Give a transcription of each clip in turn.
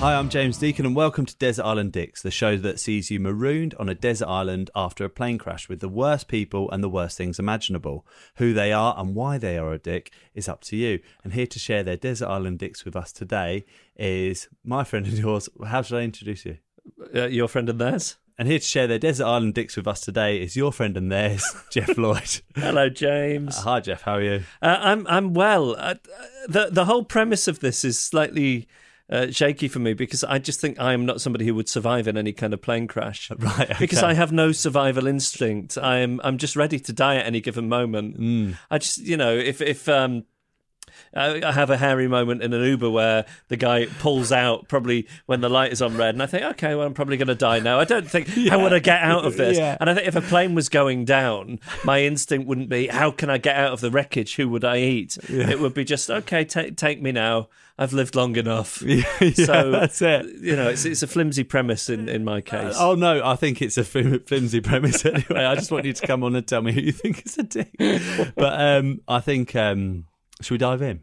Hi, I'm James Deacon, and welcome to Desert Island Dicks, the show that sees you marooned on a desert island after a plane crash with the worst people and the worst things imaginable. Who they are and why they are a dick is up to you. And here to share their Desert Island Dicks with us today is my friend and yours. How should I introduce you? Uh, your friend and theirs. And here to share their Desert Island Dicks with us today is your friend and theirs, Geoff Lloyd. Hello, James. Uh, hi, Geoff. How are you? Uh, I'm I'm well. Uh, the the whole premise of this is slightly uh, shaky for me because I just think I am not somebody who would survive in any kind of plane crash. Right. Okay. Because I have no survival instinct. I am I'm just ready to die at any given moment. Mm. I just you know if if um. I I have a hairy moment in an Uber where the guy pulls out probably when the light is on red, and I think, okay, well, I'm probably going to die now. I don't think how would I get out of this? Yeah. And I think if a plane was going down, my instinct wouldn't be how can I get out of the wreckage? Who would I eat? It would be just okay, ta take me now. I've lived long enough. yeah, so that's it. You know, it's it's a flimsy premise in in my case. Oh no, I think it's a flimsy premise anyway. I just want you to come on and tell me who you think is a dick. But um, I think um, should we dive in?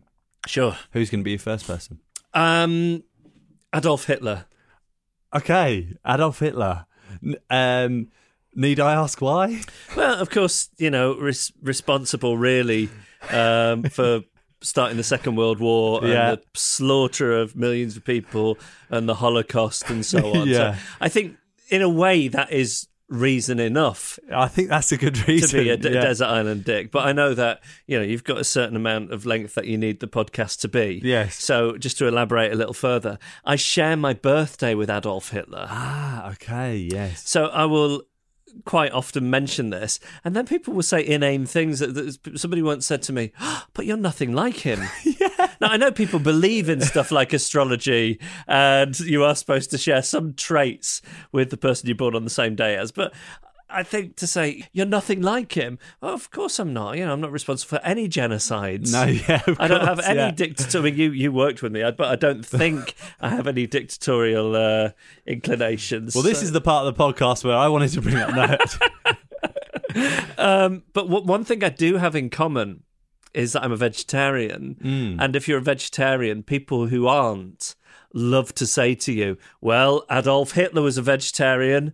Sure. Who's going to be your first person? Um, Adolf Hitler. Okay, Adolf Hitler. Um, need I ask why? Well, of course, you know, res- responsible really um, for starting the Second World War and Yeah. the slaughter of millions of people and the Holocaust and so on. Yeah. So I think, in a way, that is reason enough I think that's a good reason to be a d- yeah. desert island dick. But I know that you know you've got a certain amount of length that you need the podcast to be. Yes. So just to elaborate a little further, I share my birthday with Adolf Hitler. Ah, okay, yes. So I will quite often mention this, and then people will say inane things. That, that somebody once said to me, "Oh, "But you're nothing like him." yeah. Now I know people believe in stuff like astrology, and you are supposed to share some traits with the person you're born on the same day as, but. I think to say you're nothing like him. Well, of course I'm not. You know, I'm not responsible for any genocides. No, yeah, of I don't have any yeah. dictatorial. You you worked with me, but I don't think I have any dictatorial uh, inclinations. Well, this So- is the part of the podcast where I wanted to bring up that. Um, but w- one thing I do have in common is that I'm a vegetarian. Hmm. And if you're a vegetarian, people who aren't love to say to you, well, Adolf Hitler was a vegetarian,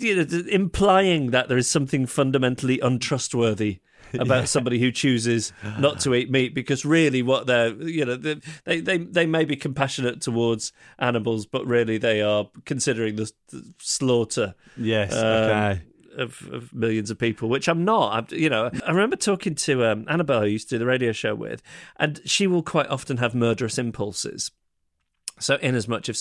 you know, implying that there is something fundamentally untrustworthy. About somebody who chooses not to eat meat because really what they're you know they, they they they may be compassionate towards animals but really they are considering the, the slaughter yes, Um, okay. of, of millions of people, which I'm not. I'm, you know, I remember talking to um, Annabel, who used to do the radio show with, and she will quite often have murderous impulses. So, in as much if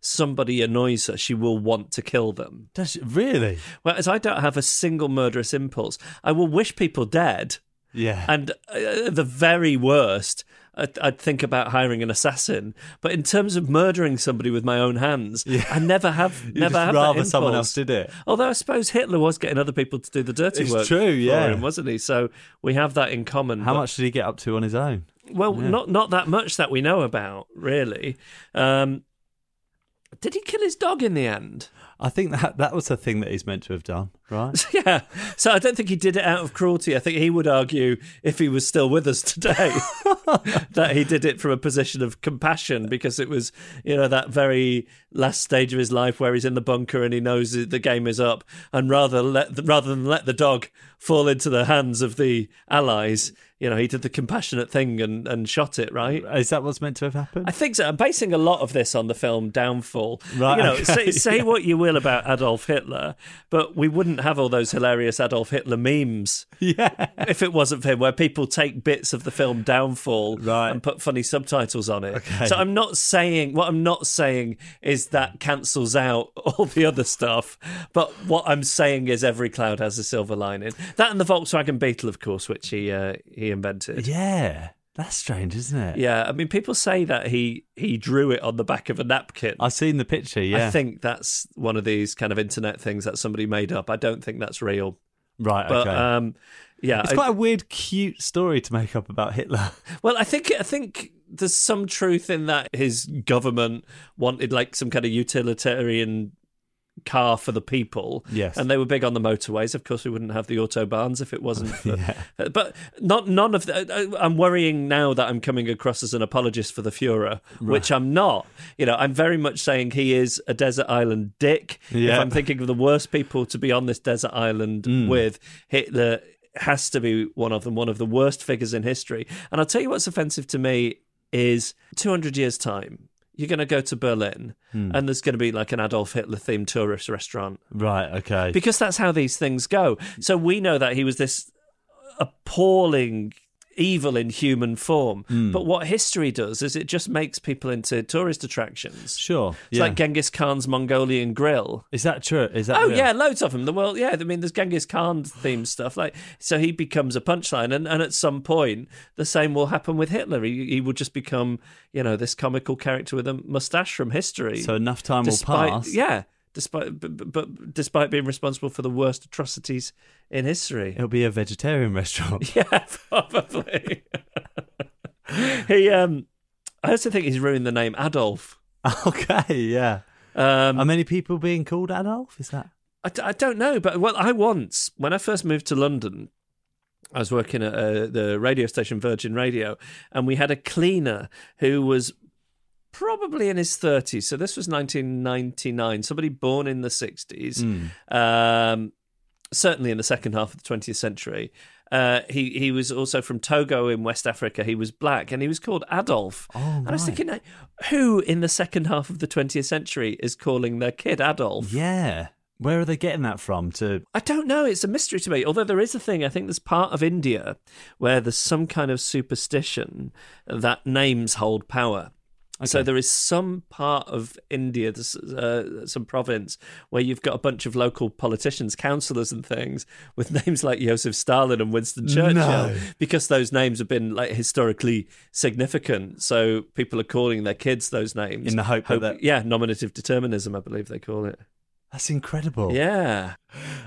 somebody annoys her, she will want to kill them. Does really? Whereas I don't have a single murderous impulse. I will wish people dead, Yeah. and uh, the very worst, I'd, I'd think about hiring an assassin. But in terms of murdering somebody with my own hands, I never have, You'd never have rather someone else did it. Although I suppose Hitler was getting other people to do the dirty It's work. true, yeah. for him, wasn't he? So we have that in common. How but- much did he get up to on his own? Well, not not that much that we know about, really. Um, did he kill his dog in the end? I think that that was the thing that he's meant to have done. Right. Yeah. So I don't think he did it out of cruelty. I think he would argue, if he was still with us today, that he did it from a position of compassion because it was, you know, that very last stage of his life where he's in the bunker and he knows the game is up. And rather let rather than let the dog fall into the hands of the allies, you know, he did the compassionate thing and, and shot it, right? Is that what's meant to have happened? I think so. I'm basing a lot of this on the film Downfall. Right, You know, okay, say, say yeah. what you will about Adolf Hitler, but we wouldn't have all those hilarious Adolf Hitler memes yeah. if it wasn't for him, where people take bits of the film Downfall Right. and put funny subtitles on it. Okay. So I'm not saying what I'm not saying is that cancels out all the other stuff, but what I'm saying is every cloud has a silver lining. That and the Volkswagen Beetle, of course, which he uh, he invented. Yeah. That's strange, isn't it? Yeah, I mean, people say that he he drew it on the back of a napkin. I've seen the picture, yeah. I think that's one of these kind of internet things that somebody made up. I don't think that's real. right, But okay. um, yeah, it's I- quite a weird, cute story to make up about Hitler. well, I think I think there's some truth in that his government wanted like some kind of utilitarian car for the people. Yes. and they were big on the motorways. Of course, we wouldn't have the autobahns if it wasn't. For, uh, But not none of. The, uh, uh, I'm worrying now that I'm coming across as an apologist for the Führer, which I'm not. You know, I'm very much saying he is a desert island dick. If I'm thinking of the worst people to be on this desert island mm. with, Hitler has to be one of them, one of the worst figures in history. And I'll tell you what's offensive to me is 200 years' time. You're going to go to Berlin, hmm. and there's going to be like an Adolf Hitler themed tourist restaurant right, okay. because that's how these things go. So we know that he was this appalling evil in human form. Hmm. But what history does is it just makes people into tourist attractions. sure. It's yeah. like Genghis Khan's Mongolian grill. Is that true? Is that Oh real? yeah, loads of them. The world, yeah. I mean, there's Genghis Khan themed stuff. Like, so he becomes a punchline, and, and at some point, the same will happen with Hitler. He, he will just become, you know, this comical character with a mustache from history. So enough time despite, will pass. Yeah, despite but- but despite being responsible for the worst atrocities in history. It'll be a vegetarian restaurant. Yeah, probably. he, um, I also think he's ruined the name Adolf. okay, yeah. Um, Are many people being called Adolf? Is that? I, d- I don't know, but well, I once when I first moved to London, I was working at uh, the radio station Virgin Radio, and we had a cleaner who was probably in his 30s. So this was 1999. Somebody born in the 60s, um, certainly in the second half of the 20th century. Uh, he he was also from Togo in West Africa. He was black, and he was called Adolf. Oh, and I was right. thinking, who in the second half of the 20th century is calling their kid Adolf? Yeah. Where are they getting that from? To I don't know. It's a mystery to me. Although there is a thing, I think there's part of India where there's some kind of superstition that names hold power. So there is some part of India, uh, some province, where you've got a bunch of local politicians, councillors, and things with names like Joseph Stalin and Winston Churchill, No. because those names have been like historically significant. So people are calling their kids those names In the hope that that- yeah, nominative determinism, I believe they call it. that's incredible. Yeah,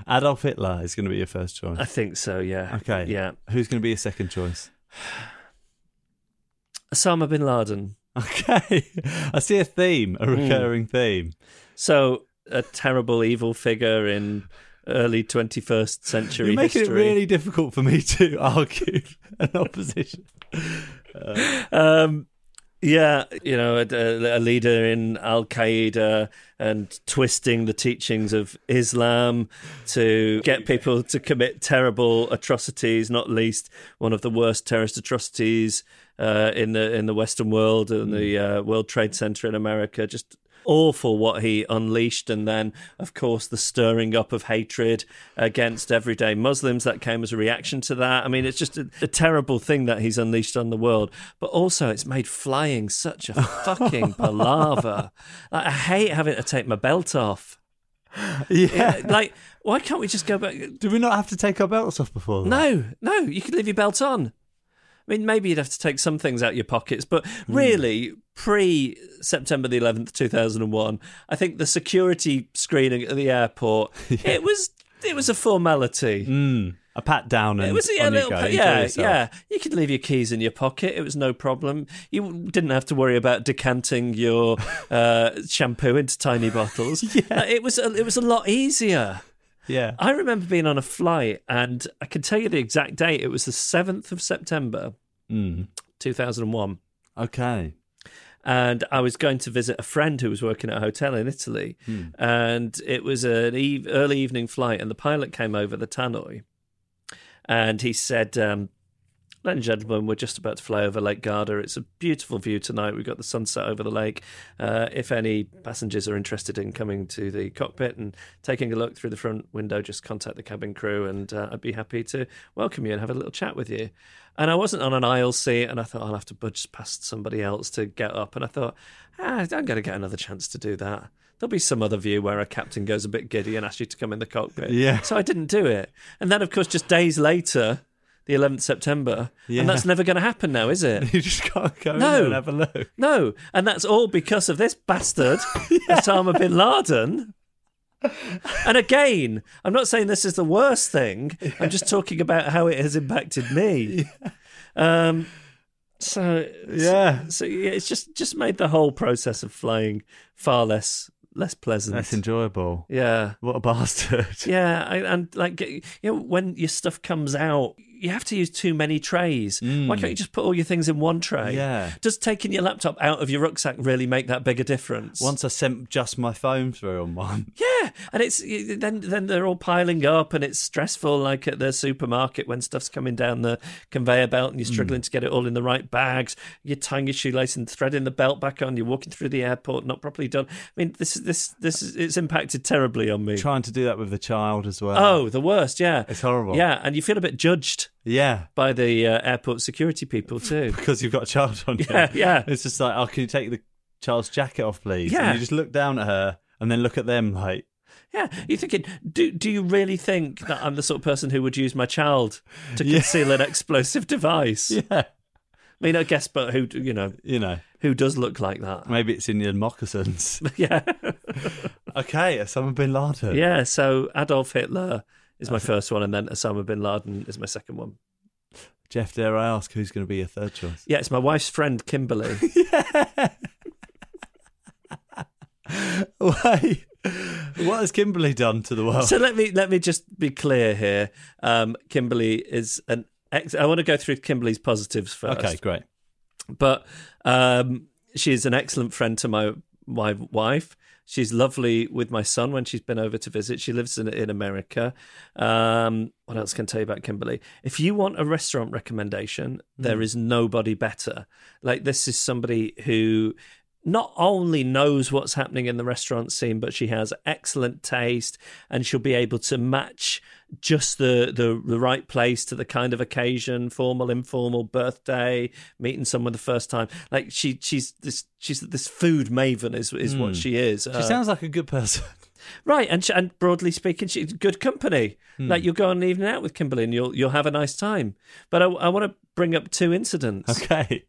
Adolf Hitler is going to be your first choice. I think so. Yeah. Okay. Yeah. Who's going to be your second choice? Osama bin Laden. Okay. I see a theme, a recurring theme. So a terrible evil figure in early 21st century You're making history. it really difficult for me to argue an opposition. Um, yeah, you know, a, a leader in Al Qaeda and twisting the teachings of Islam to get people to commit terrible atrocities, not least one of the worst terrorist atrocities uh, in the in the Western world and the uh, World Trade Center in America. Just awful what he unleashed. And then of course the stirring up of hatred against everyday muslims that came as a reaction to that. I mean it's just a, a terrible thing that he's unleashed on the world. But also it's made flying such a fucking palaver. Like, i hate having to take my belt off. Yeah. like why can't we just go back? Do we not have to take our belts off before that? no no you can leave your belt on I mean, maybe you'd have to take some things out of your pockets, but really, pre September the 11th, 2001, I think the security screening at the airport, it was it was a formality. Mm, a pat down and It was yeah, a little, go. yeah, yeah. You could leave your keys in your pocket; it was no problem. You didn't have to worry about decanting your uh, shampoo into tiny bottles. Uh, it was a, it was a lot easier. Yeah. I remember being on a flight, and I can tell you the exact date. It was the 7th of September, Mm. 2001. Okay. And I was going to visit a friend who was working at a hotel in Italy. And it was an eve- early evening flight, and the pilot came over the tannoy. And he said, um, Ladies and gentlemen, we're just about to fly over Lake Garda. It's a beautiful view tonight. We've got the sunset over the lake. Uh, if any passengers are interested in coming to the cockpit and taking a look through the front window, just contact the cabin crew, and uh, I'd be happy to welcome you and have a little chat with you. And I wasn't on an aisle seat, and I thought I'll have to budge past somebody else to get up. And I thought, ah, I'm going to get another chance to do that. There'll be some other view where a captain goes a bit giddy and asks you to come in the cockpit. Yeah. So I didn't do it. And then, of course, just days later, the 11th September, Yeah. and that's never going to happen now, is it? You just can't go No. and have a look. No, and that's all because of this bastard, Osama bin Laden. And again, I'm not saying this is the worst thing. I'm just talking about how it has impacted me. Um, so Yeah. so yeah, it's just just made the whole process of flying far less less pleasant. Less enjoyable. yeah. What a bastard. Yeah, I, and like you know, when your stuff comes out, you have to use too many trays. Why can't you just put all your things in one tray? Mm. Yeah. Does taking your laptop out of your rucksack really make that big a difference? Once I sent just my phone through on one. Yeah, and it's then then they're all piling up, and it's stressful. Like at the supermarket when stuff's coming down the conveyor belt, and you're struggling to get it all in the right bags. You're tying your shoelace and threading the belt back on. You're walking through the airport, not properly done. I mean, this is this this is it's impacted terribly on me. Trying to do that with the child as well. Oh, the worst. Yeah, It's horrible. Yeah, and you feel a bit judged Yeah. by the uh, airport security people too. Because you've got a child on you. Yeah, yeah. It's just like, oh, can you take the child's jacket off, please? Yeah. And you just look down at her and then look at them like, Yeah, you're thinking, do do you really think that I'm the sort of person who would use my child to Yeah. conceal an explosive device? yeah, I mean, I guess, but who you know you know, who does look like that? maybe it's in your moccasins. yeah, okay, Osama bin Laden. yeah. So Adolf Hitler is my first one, and then Osama bin Laden is my second one. Geoff, dare I ask who's going to be your third choice? Yeah, it's my wife's friend Kimberly. Why? What has Kimberly done to the world? so let me let me just be clear here. Um, Kimberly is an ex- I want to go through Kimberly's positives first. okay, great. but um, she's an excellent friend to my my wife. She's lovely with my son when she's been over to visit. She lives in in America. Um, what else can I tell you about Kimberly? If you want a restaurant recommendation, there is nobody better. Like this is somebody who not only knows what's happening in the restaurant scene, but she has excellent taste and she'll be able to match just the, the, the right place to the kind of occasion, formal, informal, birthday, meeting someone the first time. Like she she's this she's this food maven is is what hmm. she is. She uh, sounds like a good person. right, and she, and broadly speaking, she's good company. Hmm. Like you'll go on an evening out with Kimberly and you'll you'll have a nice time. But I, I want to bring up two incidents. Okay.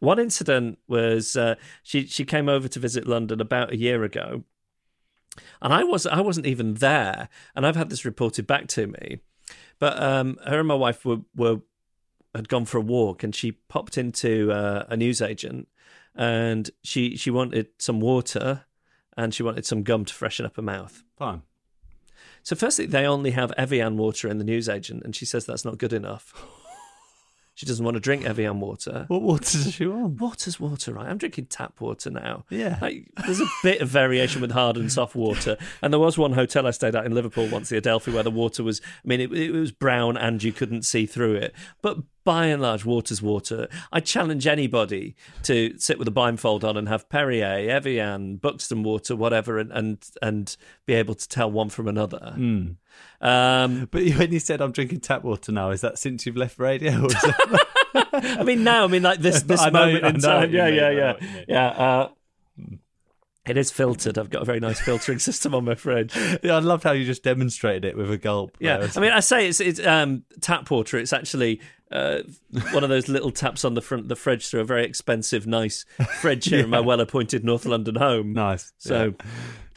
One incident was uh, she she came over to visit London about a year ago, and I was I wasn't even there, and I've had this reported back to me. But um, her and my wife were were had gone for a walk, and she popped into uh, a newsagent, and she she wanted some water, and she wanted some gum to freshen up her mouth. Fine. So firstly, they only have Evian water in the newsagent, and she says that's not good enough. she doesn't want to drink Evian water. What water does she want? Water's water, right? I'm drinking tap water now. Yeah. Like, there's a bit of variation with hard and soft water. And there was one hotel I stayed at in Liverpool once, the Adelphi, where the water was, I mean, it, it was brown and you couldn't see through it. But by and large, water's water. I challenge anybody to sit with a blindfold on and have Perrier, Evian, Buxton water, whatever, and, and, and be able to tell one from another. Hmm. Um, But when you said I'm drinking tap water now, is that since you've left radio? Or is that... I mean, now, I mean, like this, this know- moment in time. Yeah, yeah, yeah. mean. Yeah. Uh, it is filtered. I've got a very nice filtering system on my fridge. yeah, I loved how you just demonstrated it with a gulp. Yeah, there. I mean, I say it's it's um, tap water. It's actually uh, one of those little taps on the front of the fridge through a very expensive, nice fridge here in my well-appointed North London home. nice. So, Yeah.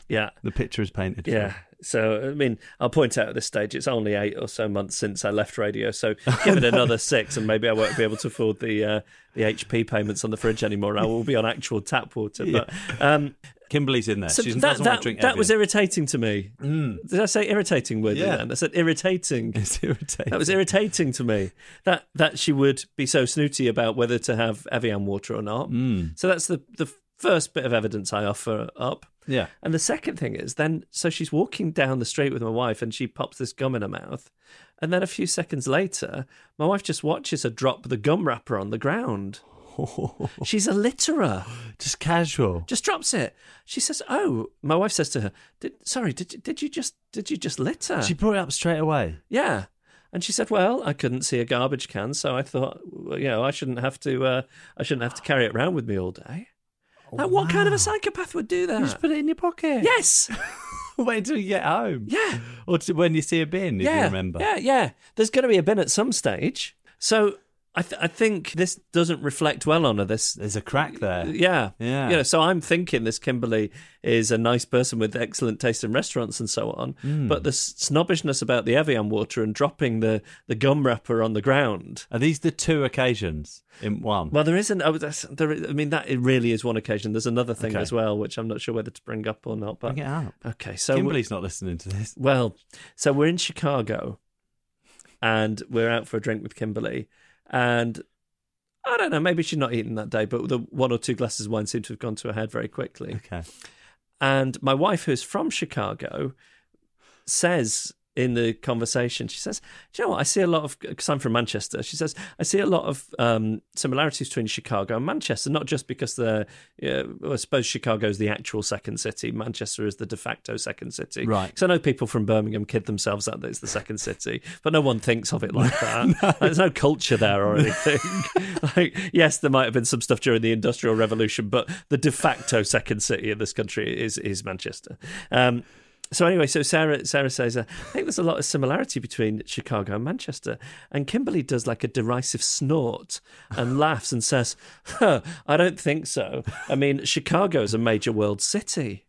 yeah, the picture is painted. yeah. So, I mean, I'll point out at this stage, it's only eight or so months since I left radio. So, give it another six, and maybe I won't be able to afford the uh, the HP payments on the fridge anymore. I will be on actual tap water. But um, Kimberly's in there. So she that, doesn't that, want to drink that was irritating to me. Did I say irritating word? Yeah. Then? I said irritating. It's irritating. That was irritating to me. That that she would be so snooty about whether to have Evian water or not. Mm. So that's the the first bit of evidence I offer up. Yeah. And the second thing is then so she's walking down the street with my wife and she pops this gum in her mouth. And then a few seconds later, my wife just watches her drop the gum wrapper on the ground. She's a litterer. Just casual. Just drops it. She says, "Oh." My wife says to her, did, "Sorry, did you, did you just did you just litter?" She brought it up straight away. Yeah. And she said, "Well, I couldn't see a garbage can, so I thought, you know, I shouldn't have to. Uh, I shouldn't have to carry it around with me all day." Oh, like, what kind of a psychopath would do that? You just put it in your pocket. yes. Wait until you get home. Yeah. Or to, when you see a bin, if yeah. you remember. Yeah. Yeah. There's going to be a bin at some stage. So I, th- I think this doesn't reflect well on her. This There's a crack there. Yeah. Yeah. You know, so I'm thinking this Kimberly is a nice person with excellent taste in restaurants and so on. Hmm. But the snobbishness about the Evian water and dropping the, the gum wrapper on the ground. Are these the two occasions in one? Well, there isn't. Oh, there, I mean, that it really is one occasion. There's another thing Okay. as well, which I'm not sure whether to bring up or not. But Bring it up. okay, so Kimberly's not listening to this. well, so we're in Chicago, and we're out for a drink with Kimberly, and I don't know, maybe she's not eaten that day, but the one or two glasses of wine seem to have gone to her head very quickly. Okay. And my wife, who's from Chicago, says in the conversation, she says, Do you know what? I see a lot of, because I'm from Manchester, she says, I see a lot of um, similarities between Chicago and Manchester, not just because they're, yeah, well, I suppose Chicago is the actual second city, Manchester is the de facto second city. Right. Because I know people from Birmingham kid themselves out that it's the second city, but no one thinks of it like that. Like, there's no culture there or anything. like, yes, there might have been some stuff during the Industrial Revolution, but the de facto second city in this country is is Manchester. Um, so anyway, so Sarah Sarah says, uh, I think there's a lot of similarity between Chicago and Manchester. And Kimberly does like a derisive snort and laughs and says, huh, I don't think so. I mean, Chicago is a major world city.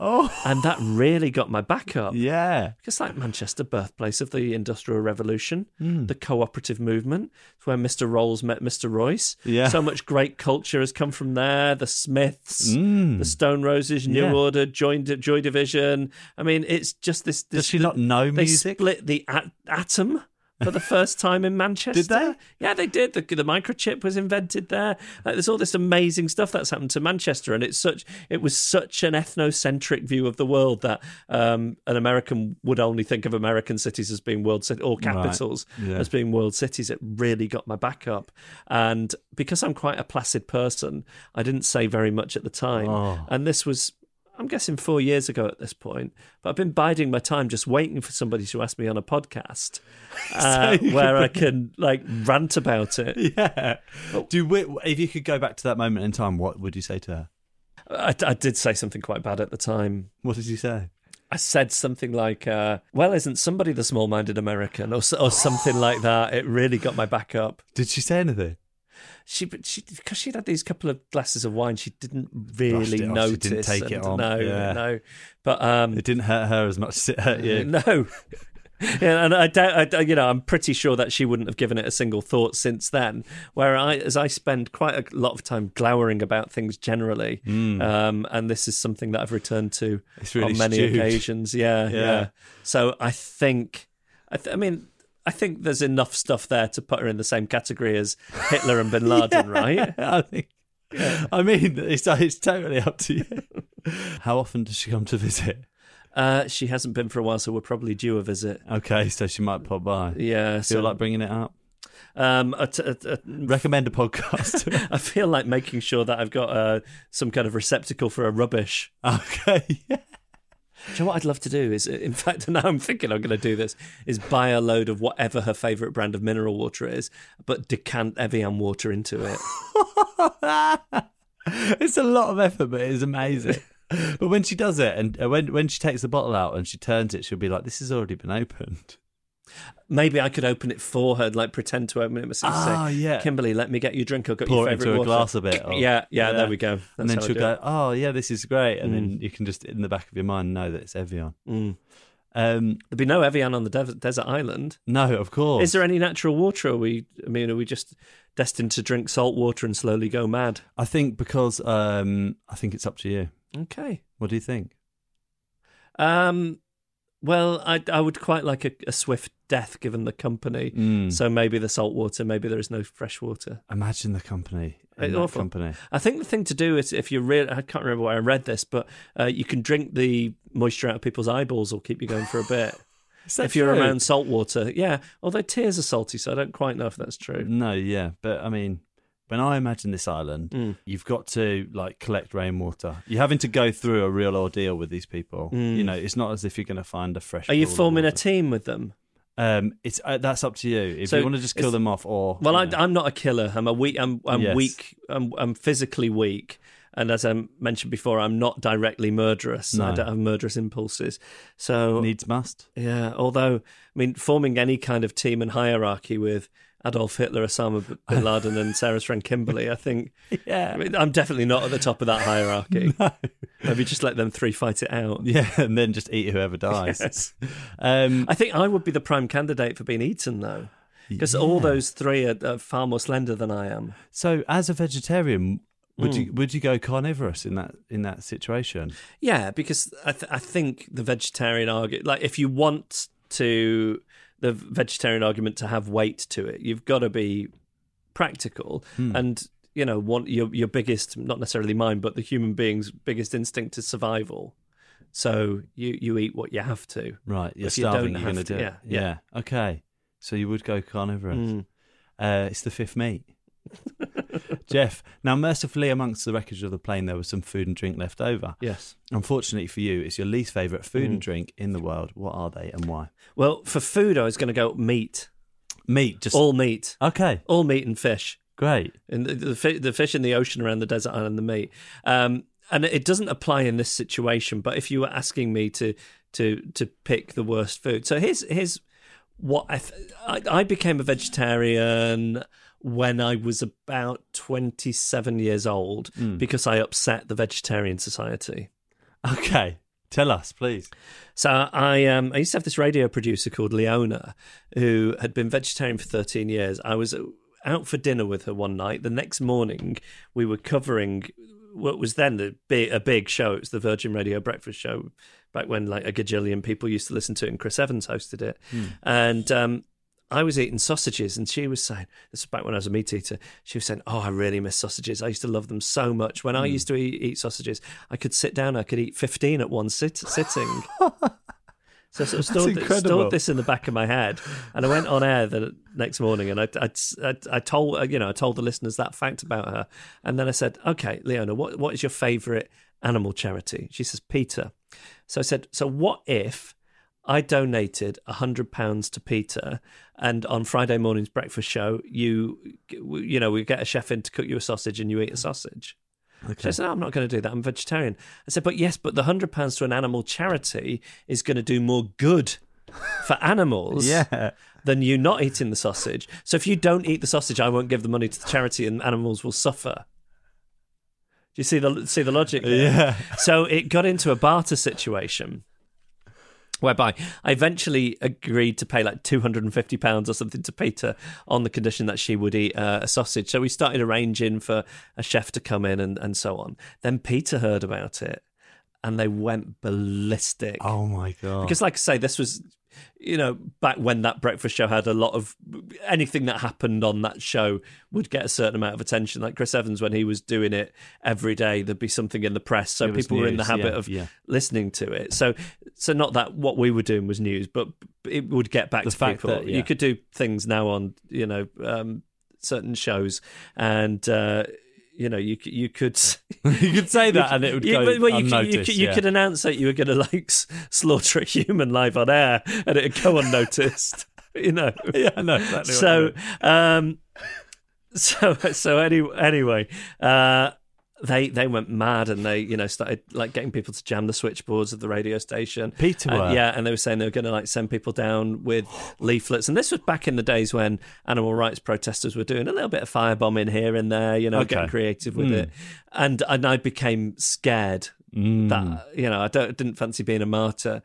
Oh, And that really got my back up. yeah. Because like Manchester, birthplace of the Industrial Revolution, Hmm. the cooperative movement, it's where Mr. Rolls met Mr. Royce. Yeah. So much great culture has come from there. The Smiths, Mm. the Stone Roses, New Yeah. Order, Joy, Joy Division. I mean, it's just this. this Does she not know music? they split the at- atom for the first time in Manchester. Did they? Yeah, they did. The, the microchip was invented there. Like, there's all this amazing stuff that's happened to Manchester, and it's such. It was such an ethnocentric view of the world that um, an American would only think of American cities as being world cities or capitals Yeah. as being world cities. It really got my back up, and because I'm quite a placid person, I didn't say very much at the time, Oh. and this was. I'm guessing four years ago at this point, but I've been biding my time just waiting for somebody to ask me on a podcast uh, where I can like rant about it. Yeah. Do we, if you could go back to that moment in time, what would you say to her? I, I did say something quite bad at the time. What did you say? I said something like, uh, "Well, isn't somebody the small-minded American?" or, or something like that. It really got my back up. Did she say anything? She, but she, because she'd had these couple of glasses of wine, she didn't really it off, she notice. didn't take it and on. No, Yeah. no. But um, It didn't hurt her as much as it hurt you. No. Yeah, and I doubt, I, you know, I'm pretty sure that she wouldn't have given it a single thought since then. Where I, as I spend quite a lot of time glowering about things generally, um, and this is something that I've returned to. Really on many stewed. occasions. Yeah, Yeah. yeah, So I think, I, th- I mean, I think there's enough stuff there to put her in the same category as Hitler and Bin Laden, right? I think. I mean, it's it's totally up to you. How often does she come to visit? Uh, she hasn't been for a while, so we're probably due a visit. Okay, so she might pop by. Yeah, Feel so like bringing it up? um, a t- a- a- Recommend a podcast. I feel like making sure that I've got uh, some kind of receptacle for a rubbish. okay, yeah. You know what I'd love to do? Is in fact now I'm thinking I'm going to do this. Is buy a load of whatever her favourite brand of mineral water is, but decant Evian water into it. it's a lot of effort, but it's amazing. But when she does it, and uh, when when she takes the bottle out and she turns it, she'll be like, "This has already been opened." Maybe I could open it for her, like pretend to open it myself. Ah, say, yeah. Kimberly, let me get you a drink. I've got Pour your it favourite into a water. glass a bit. or- Yeah, yeah, there we go. That's and then she'll go, it. "Oh, yeah, this is great," and then you can just in the back of your mind know that it's Evian. Mm. Um, There'd be no Evian on the de- desert island. no, of course. Is there any natural water? Are we? I mean, are we just destined to drink salt water and slowly go mad? I think because um, I think it's up to you. Okay. What do you think? Um, well, I I would quite like a, a swift death given the company. Mm. So maybe the salt water, maybe there is no fresh water. Imagine the company. In awful. company. I think the thing to do is if you're real, I can't remember where I read this, but uh, you can drink the moisture out of people's eyeballs or keep you going for a bit. if you're true? around salt water, yeah. Although tears are salty, so I don't quite know if that's true. No, yeah, but I mean, when I imagine this island, Mm. you've got to like collect rainwater. You're having to go through a real ordeal with these people. You know, it's not as if you're going to find a fresh. Mm. Are you forming a team with them? Um, it's uh, that's up to you. If So you want to just kill them off, or Well, I. I'm not a killer. I'm a weak. I'm, I'm Yes. weak. I'm, I'm physically weak, and as I mentioned before, I'm not directly murderous. I don't have murderous impulses. So needs must. yeah. Although I mean, forming any kind of team and hierarchy with Adolf Hitler, Osama bin Laden, and Sarah's friend Kimberly, I think. Yeah, I mean, I'm definitely not at the top of that hierarchy. Maybe just let them three fight it out. yeah, and then just eat whoever dies. Yes. Um, I think I would be the prime candidate for being eaten, though, because all those three are, are far more slender than I am. so, as a vegetarian, would Mm. you would you go carnivorous in that in that situation? Yeah, because I, th- I think the vegetarian argument, like if you want to the vegetarian argument to have weight to it, you've got to be practical Hmm. and you know one your your biggest not necessarily mine but the human being's biggest instinct is survival. So you you eat what you have to. Right, you're If starving. You're going to do yeah, it. yeah. Okay. So you would go carnivorous. Mm. Uh, it's the fifth meat. Geoff, now mercifully amongst the wreckage of the plane, there was some food and drink left over. Yes. Unfortunately for you, it's your least favourite food Mm. and drink in the world. What are they and why? Well, for food, I was going to go meat, Meat, just all meat, okay, all meat and fish. great. and the, the, fi- the fish in the ocean around the desert island, the meat. Um, and it doesn't apply in this situation. But if you were asking me to to to pick the worst food, so here's here's what I th- I, I became a vegetarian when I was about twenty seven years old because I upset the vegetarian society. Okay, tell us, please. So I um I used to have this radio producer called Leona who had been vegetarian for 13 years. I was out for dinner with her one night. The next morning we were covering what was then the big, a big show. It was the Virgin Radio Breakfast Show back when like a gajillion people used to listen to it and Chris Evans hosted it. And um I was eating sausages, and she was saying, "This is back when I was a meat eater." She was saying, "Oh, I really miss sausages. I used to love them so much. When I hmm. used to eat, eat sausages, I could sit down. I could eat fifteen at one sit- sitting." So I sort of stored, incredible. stored this in the back of my head, and I went on air the next morning, and I, I, I, I told uh, you know I told the listeners that fact about her, and then I said, "Okay, Leona, what what is your favourite animal charity?" She says, "PETA." So I said, "So what if I donated a hundred pounds to PETA, and on Friday morning's breakfast show, you you know we get a chef in to cook you a sausage, and you eat a sausage." I said, no, I'm not going to do that. I'm vegetarian. I said, but yes, but the hundred pounds to an animal charity is going to do more good for animals Yeah. than you not eating the sausage. So if you don't eat the sausage, I won't give the money to the charity, and animals will suffer. Do you see the see the logic? There? Yeah. So it got into a barter situation whereby I eventually agreed to pay like two hundred and fifty pounds or something to PETA on the condition that she would eat uh, a sausage. So we started arranging for a chef to come in and, and so on. Then PETA heard about it, and they went ballistic. Oh my god. Because, like I say, this was, you know, back when that breakfast show had a lot of anything that happened on that show would get a certain amount of attention. Like Chris Evans, when he was doing it every day, there'd be something in the press, so people were in the habit yeah, of yeah. listening to it. So, so not that what we were doing was news, but it would get back The to fact people. that- yeah. You could do things now on, you know, um, certain shows, and. Uh, you know, you you could you could say that and it would you, go well, you, could, you, unnoticed. could, you yeah. could announce that you were going to like slaughter a human live on air, and it'd go unnoticed. you know. yeah, I know exactly. you So, mean. um, so so any, anyway, uh, they they went mad and they you know started like getting people to jam the switchboards of the radio station. PETA And- yeah, and they were saying they were going to like send people down with leaflets. And this was back in the days when animal rights protesters were doing a little bit of firebombing here and there, you know, Okay. getting creative with Hmm. it. And and I became scared Mm. that you know I don't didn't fancy being a martyr.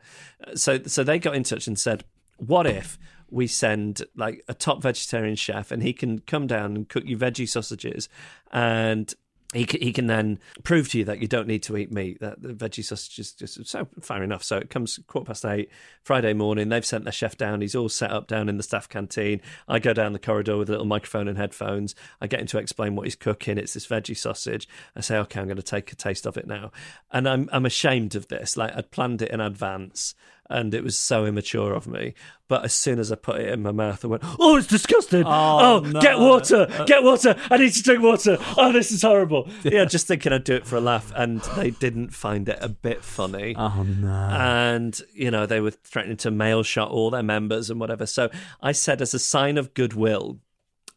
So so they got in touch and said, what if we send like a top vegetarian chef and he can come down and cook you veggie sausages and he he can then prove to you that you don't need to eat meat. That the veggie sausage is just so fair enough. So it comes quarter past eight Friday morning. They've sent their chef down. He's all set up down in the staff canteen. I go down the corridor with a little microphone and headphones. I get him to explain what he's cooking. It's this veggie sausage. I say, okay, I'm going to take a taste of it now, and I'm I'm ashamed of this. Like I'd planned it in advance and it was so immature of me. But as soon as I put it in my mouth, I went, "Oh, it's disgusting! Oh, Oh, no. get water! Uh, get water! I need to drink water! Oh, this is horrible!" Yeah, just thinking I'd do it for a laugh, and they didn't find it a bit funny. Oh no. And you know they were threatening to mail shot all their members and whatever. So I said, as a sign of goodwill,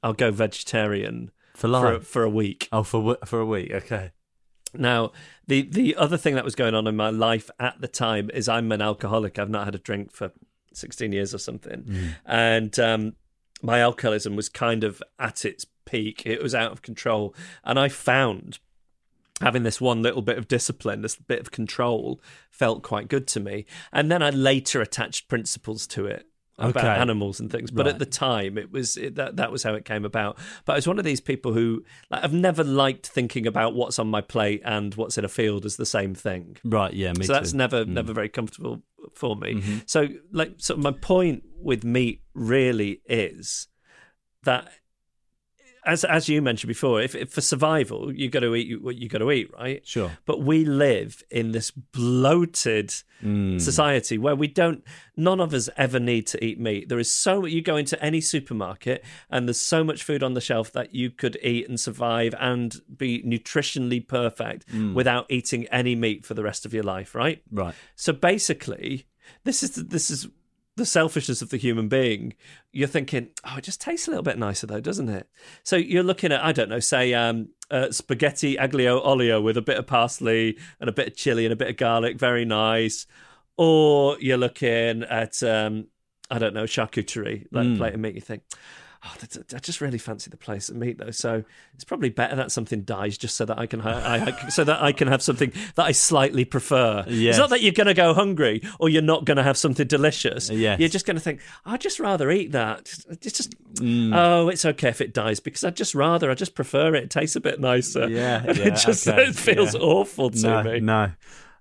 I'll go vegetarian For for life. for a week. oh, for for a week. Okay. Now, the the other thing that was going on in my life at the time is I'm an alcoholic. I've not had a drink for 16 years or something, and um, my alcoholism was kind of at its peak. It was out of control, and I found having this one little bit of discipline, this bit of control, felt quite good to me. And then I later attached principles to it about Okay. animals and things. But Right. at the time, it was it, that that was how it came about. But I was one of these people who like, I've never liked thinking about what's on my plate and what's in a field as the same thing. Right. Yeah. Me so that's too. never never very comfortable for me. Mm-hmm. So like so my point with meat really is that as as you mentioned before, if, if for survival you got to eat what you got to eat, right? Sure. But we live in this bloated Mm. society where we don't. None of us ever need to eat meat. There is so you go into any supermarket and there's so much food on the shelf that you could eat and survive and be nutritionally perfect Mm. without eating any meat for the rest of your life, right? Right. So basically, this is this is the selfishness of the human being. You're thinking, oh, it just tastes a little bit nicer though, doesn't it? So you're looking at, I don't know, say um, uh, spaghetti aglio olio with a bit of parsley and a bit of chili and a bit of garlic, very nice. Or you're looking at, um, I don't know, charcuterie, like a plate of meat. You think. Oh, that's, I just really fancy the place of meat though, so it's probably better that something dies just so that I can I, I- so that I can have something that I slightly prefer. Yes. It's not that you're going to go hungry or you're not going to have something delicious. Yes. You're just going to think, I'd just rather eat that. It's just, Mm. oh, it's okay if it dies because I'd just rather, I just prefer it. It tastes a bit nicer. Yeah, And yeah, it just okay, it feels yeah. awful to No. me. No.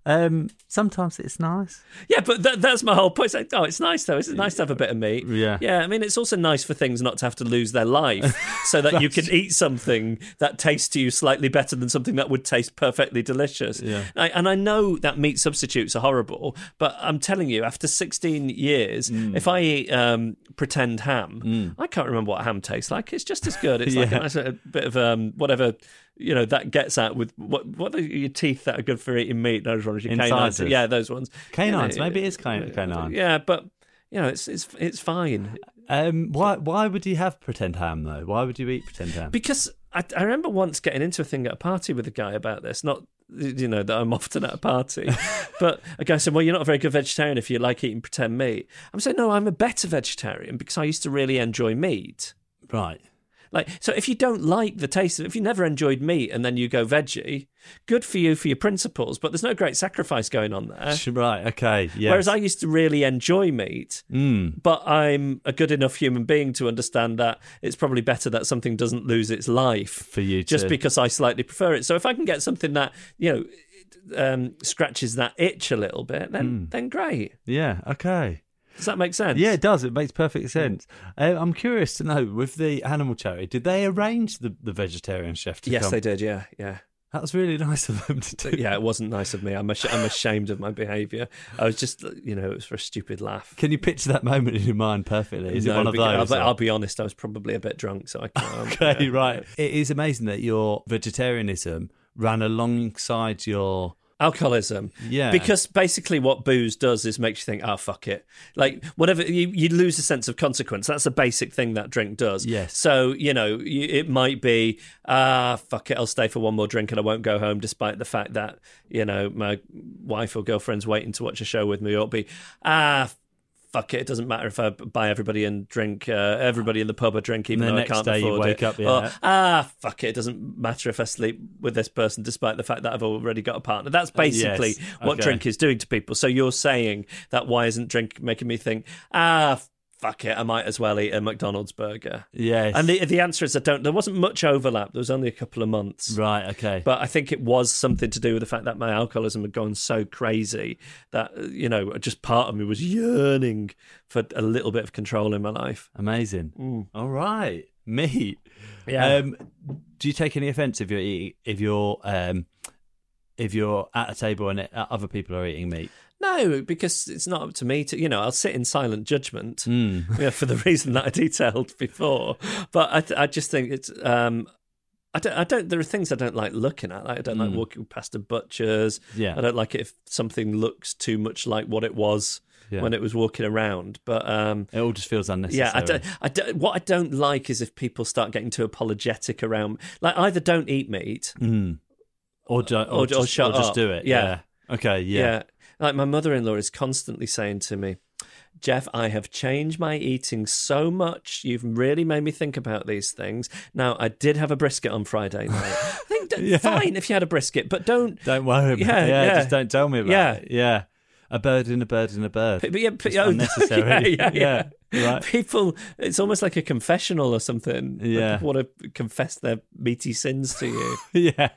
Um. Sometimes it's nice. Yeah, but that, that's my whole point. It's like, oh, it's nice though. It's nice to have a bit of meat. Yeah. Yeah. I mean, it's also nice for things not to have to lose their life so that you can eat something that tastes to you slightly better than something that would taste perfectly delicious. Yeah. I, and I know that meat substitutes are horrible, but I'm telling you, after 16 years, Mm. if I eat um, pretend ham, I can't remember what ham tastes like. It's just as good. It's like a, nice, a bit of um, whatever. You know that gets at with what what are your teeth that are good for eating meat? Those ones, your canines. Yeah, those ones. Canines. Yeah, Maybe it is can- canine. Yeah, but you know, it's it's it's fine Um. Why? Why would you have pretend ham though? Why would you eat pretend ham? because I, I remember once getting into a thing at a party with a guy about this. Not you know that I'm often at a party, but a guy said, "Well, you're not a very good vegetarian if you like eating pretend meat." I'm saying, "No, I'm a better vegetarian because I used to really enjoy meat." right. Like, so if you don't like the taste of if you never enjoyed meat and then you go veggie, good for you for your principles, but there's no great sacrifice going on there. Right. Okay. Whereas I used to really enjoy meat, Mm. but I'm a good enough human being to understand that it's probably better that something doesn't lose its life for you just to, because I slightly prefer it. So if I can get something that you know um, scratches that itch a little bit, then then great. Yeah. Okay. Does that make sense? Yeah, it does. It makes perfect sense. Uh, I'm curious to know with the animal charity, did they arrange the, the vegetarian chef to Yes, come? they did. Yeah, yeah. That was really nice of them to do. yeah, it wasn't nice of me. I'm, ash- I'm ashamed of my behaviour. I was just, you know, it was for a stupid laugh. Can you picture that moment in your mind perfectly? Is it one of those? I'll, I'll be honest, I was probably a bit drunk, so I can't. okay, yeah. right. It is amazing that your vegetarianism ran alongside your Alcoholism. Yeah. Because basically what booze does is makes you think, oh, fuck it. Like, whatever, you, you lose a sense of consequence. That's the basic thing that drink does. Yes. So, you know, you, it might be, ah, fuck it, I'll stay for one more drink and I won't go home, despite the fact that, you know, my wife or girlfriend's waiting to watch a show with me. Or it'll be, ah, fuck it, it doesn't matter if I buy everybody and drink, uh, everybody in the pub a drink, even the though next I can't day you afford wake it. up, Or, ah, fuck it, it doesn't matter if I sleep with this person, despite the fact that I've already got a partner. That's basically Yes, what okay. drink is doing to people. So you're saying that why isn't drink making me think, ah, fuck it, I might as well eat a McDonald's burger. Yes. And the the answer is I don't. There wasn't much overlap. There was only a couple of months. right. Okay. But I think it was something to do with the fact that my alcoholism had gone so crazy that you know just part of me was yearning for a little bit of control in my life. Amazing. All right. Meat. Mm. Yeah. Um, do you take any offence if you're eating, if you're um, if you're at a table and uh, other people are eating meat? No, because it's not up to me to, you know, I'll sit in silent judgment Hmm. yeah, for the reason that I detailed before. But I, th- I just think it's, um, I don't, I don't, there are things I don't like looking at. Like I don't like walking past a butcher's. Hmm. Yeah. I don't like it if something looks too much like what it was Yeah. when it was walking around. But, um, It all just feels unnecessary. yeah, I don't, I don't, what I don't like is if people start getting too apologetic around, like either don't eat meat or, ju- or, Or- or just, shut just up. do it. Yeah. Okay. Yeah. Yeah. Like my mother in law is constantly saying to me, Geoff, I have changed my eating so much. You've really made me think about these things. Now, I did have a brisket on Friday night. I think d- fine if you had a brisket, but don't. Don't worry about Yeah, it. Yeah, yeah. Just don't tell me about Yeah. it. Yeah. Yeah. A bird in a bird in a bird. But yeah, but- oh, unnecessary. yeah, yeah, yeah. Right. People, it's almost like a confessional or something. Yeah. people want to confess their meaty sins to you. yeah.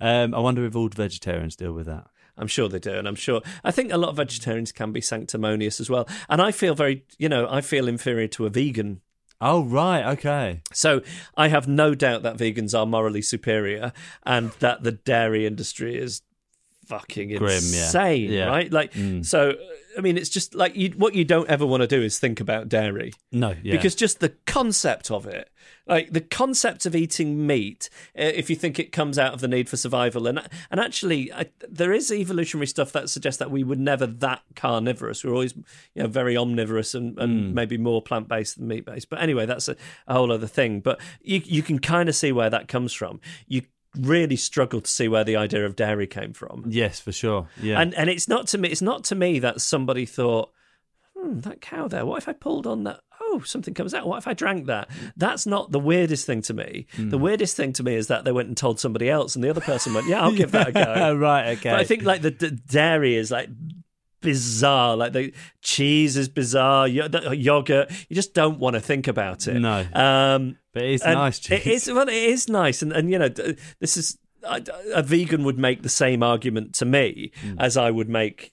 Um, I wonder if all vegetarians deal with that. I'm sure they do, and I'm sure. I think a lot of vegetarians can be sanctimonious as well. And I feel very, you know, I feel inferior to a vegan Oh right. Okay. So I have no doubt that vegans are morally superior and that the dairy industry is fucking Grim, insane, Yeah. Mm. right? Like, so I mean, it's just like you, what you don't ever want to do is think about dairy No. Yeah. because just the concept of it, like the concept of eating meat, uh, if you think it comes out of the need for survival, and and actually, I, there is evolutionary stuff that suggests that we were never that carnivorous. We are always, you know, very omnivorous and, and Hmm. maybe more plant based than meat based. But anyway, that's a, a whole other thing. But you you can kind of see where that comes from. You really struggle to see where the idea of dairy came from. yes, for sure. Yeah. And and it's not to me. It's not to me that somebody thought, hmm, that cow there. What if I pulled on that? Oh, something comes out. What if I drank that? That's not the weirdest thing to me. Hmm. The weirdest thing to me is that they went and told somebody else, and the other person went, "Yeah, I'll give that a go." right. Okay. But I think like the, the dairy is like bizarre. Like the cheese is bizarre. The yogurt, you just don't want to think about it. No. Um, But it's nice. Cheese. is well, it is nice, and and you know, this is a, a vegan would make the same argument to me Hmm. as I would make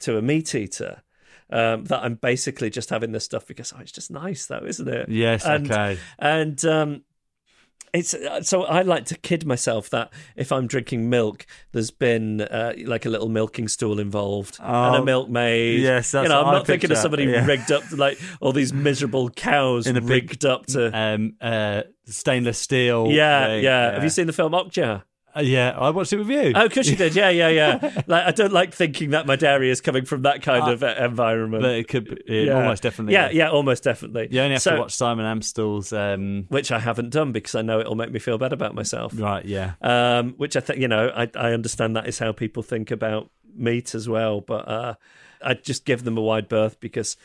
to a meat eater. Um, that I'm basically just having this stuff because oh, it's just nice, though, isn't it? Yes, And, okay. And um, it's so I like to kid myself that if I'm drinking milk, there's been uh, like a little milking stool involved and a Oh, milkmaid. yes, that's you know, I'm not thinking of somebody yeah. rigged up like all these miserable cows In a big- rigged up to. Um, uh, stainless steel. yeah, thing. yeah, Have you seen the film Okja? Uh, yeah, I watched it with you. Oh, of course you did. Yeah, yeah, yeah. like I don't like thinking that my dairy is coming from that kind of uh, environment. but it could be, it yeah. almost definitely. Yeah, is. yeah, almost definitely. You only have So- to watch Simon Amstell's. Um, which I haven't done because I know it'll make me feel better about myself. right. Yeah. Um, which I think you know, I, I understand that is how people think about meat as well, but uh, I just give them a wide berth because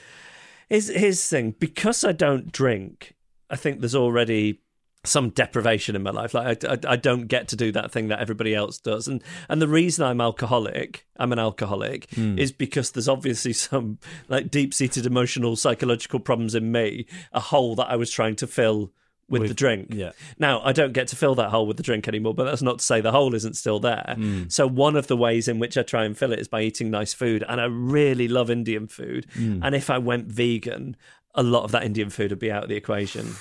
here's here's the thing: because I don't drink, I think there's already some deprivation in my life. Like I, I, I don't get to do that thing that everybody else does, and and the reason I'm alcoholic, I'm an alcoholic, hmm. is because there's obviously some like deep seated emotional psychological problems in me, a hole that I was trying to fill. With, the drink. yeah. Now, I don't get to fill that hole with the drink anymore, but that's not to say the hole isn't still there. Hmm. So, one of the ways in which I try and fill it is by eating nice food. And I really love Indian food. Hmm. And if I went vegan, a lot of that Indian food would be out of the equation.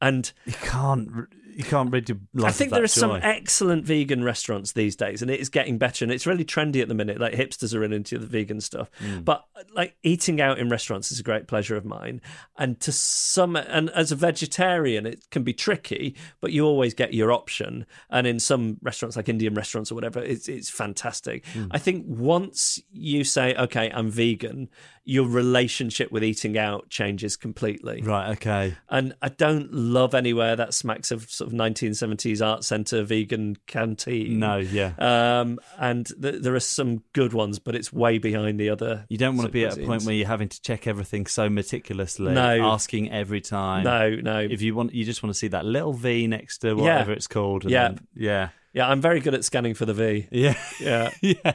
And You can't. You can't rid your life. I think there are some excellent vegan restaurants these days, and it is getting better. And it's really trendy at the minute. Like hipsters are in into the vegan stuff, Mm. but like eating out in restaurants is a great pleasure of mine. And to some, and as a vegetarian, it can be tricky, but you always get your option. And in some restaurants, like Indian restaurants or whatever, it's it's fantastic. Mm. I think once you say, "Okay, I'm vegan," your relationship with eating out changes completely. Right. Okay. And I don't love anywhere that smacks of sort of 1970s art centre vegan canteen. No. Yeah. Um, and th- there are some good ones, but it's way behind the other. You don't want to be at a point where you're having to check everything so meticulously, No. asking every time. No, no. If you want, you just want to see that little V next to Yeah. whatever it's called. and Yeah. then- yeah. Yeah, I'm very good at scanning for the V. Yeah. Yeah. yeah.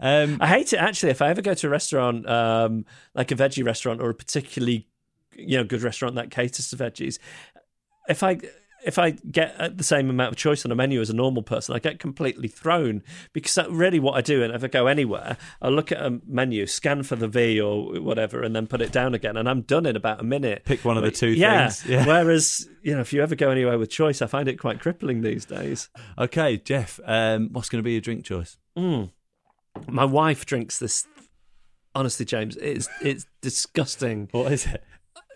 Um, I hate it actually. If I ever go to a restaurant, um, like a veggie restaurant or a particularly you know good restaurant that caters to veggies. If I if I get uh, the same amount of choice on a menu as a normal person, I get completely thrown because that's really what I do. And if I go anywhere, I look at a menu, scan for the V or whatever, and then put it down again, and I'm done in about a minute. Pick one of the two yeah. things. Yeah. Whereas you know, if you ever go anywhere with choice, I find it quite crippling these days. Okay, Geoff, um, what's going to be your drink choice? Mm. My wife drinks this. Honestly, James, it's it's disgusting. What is it?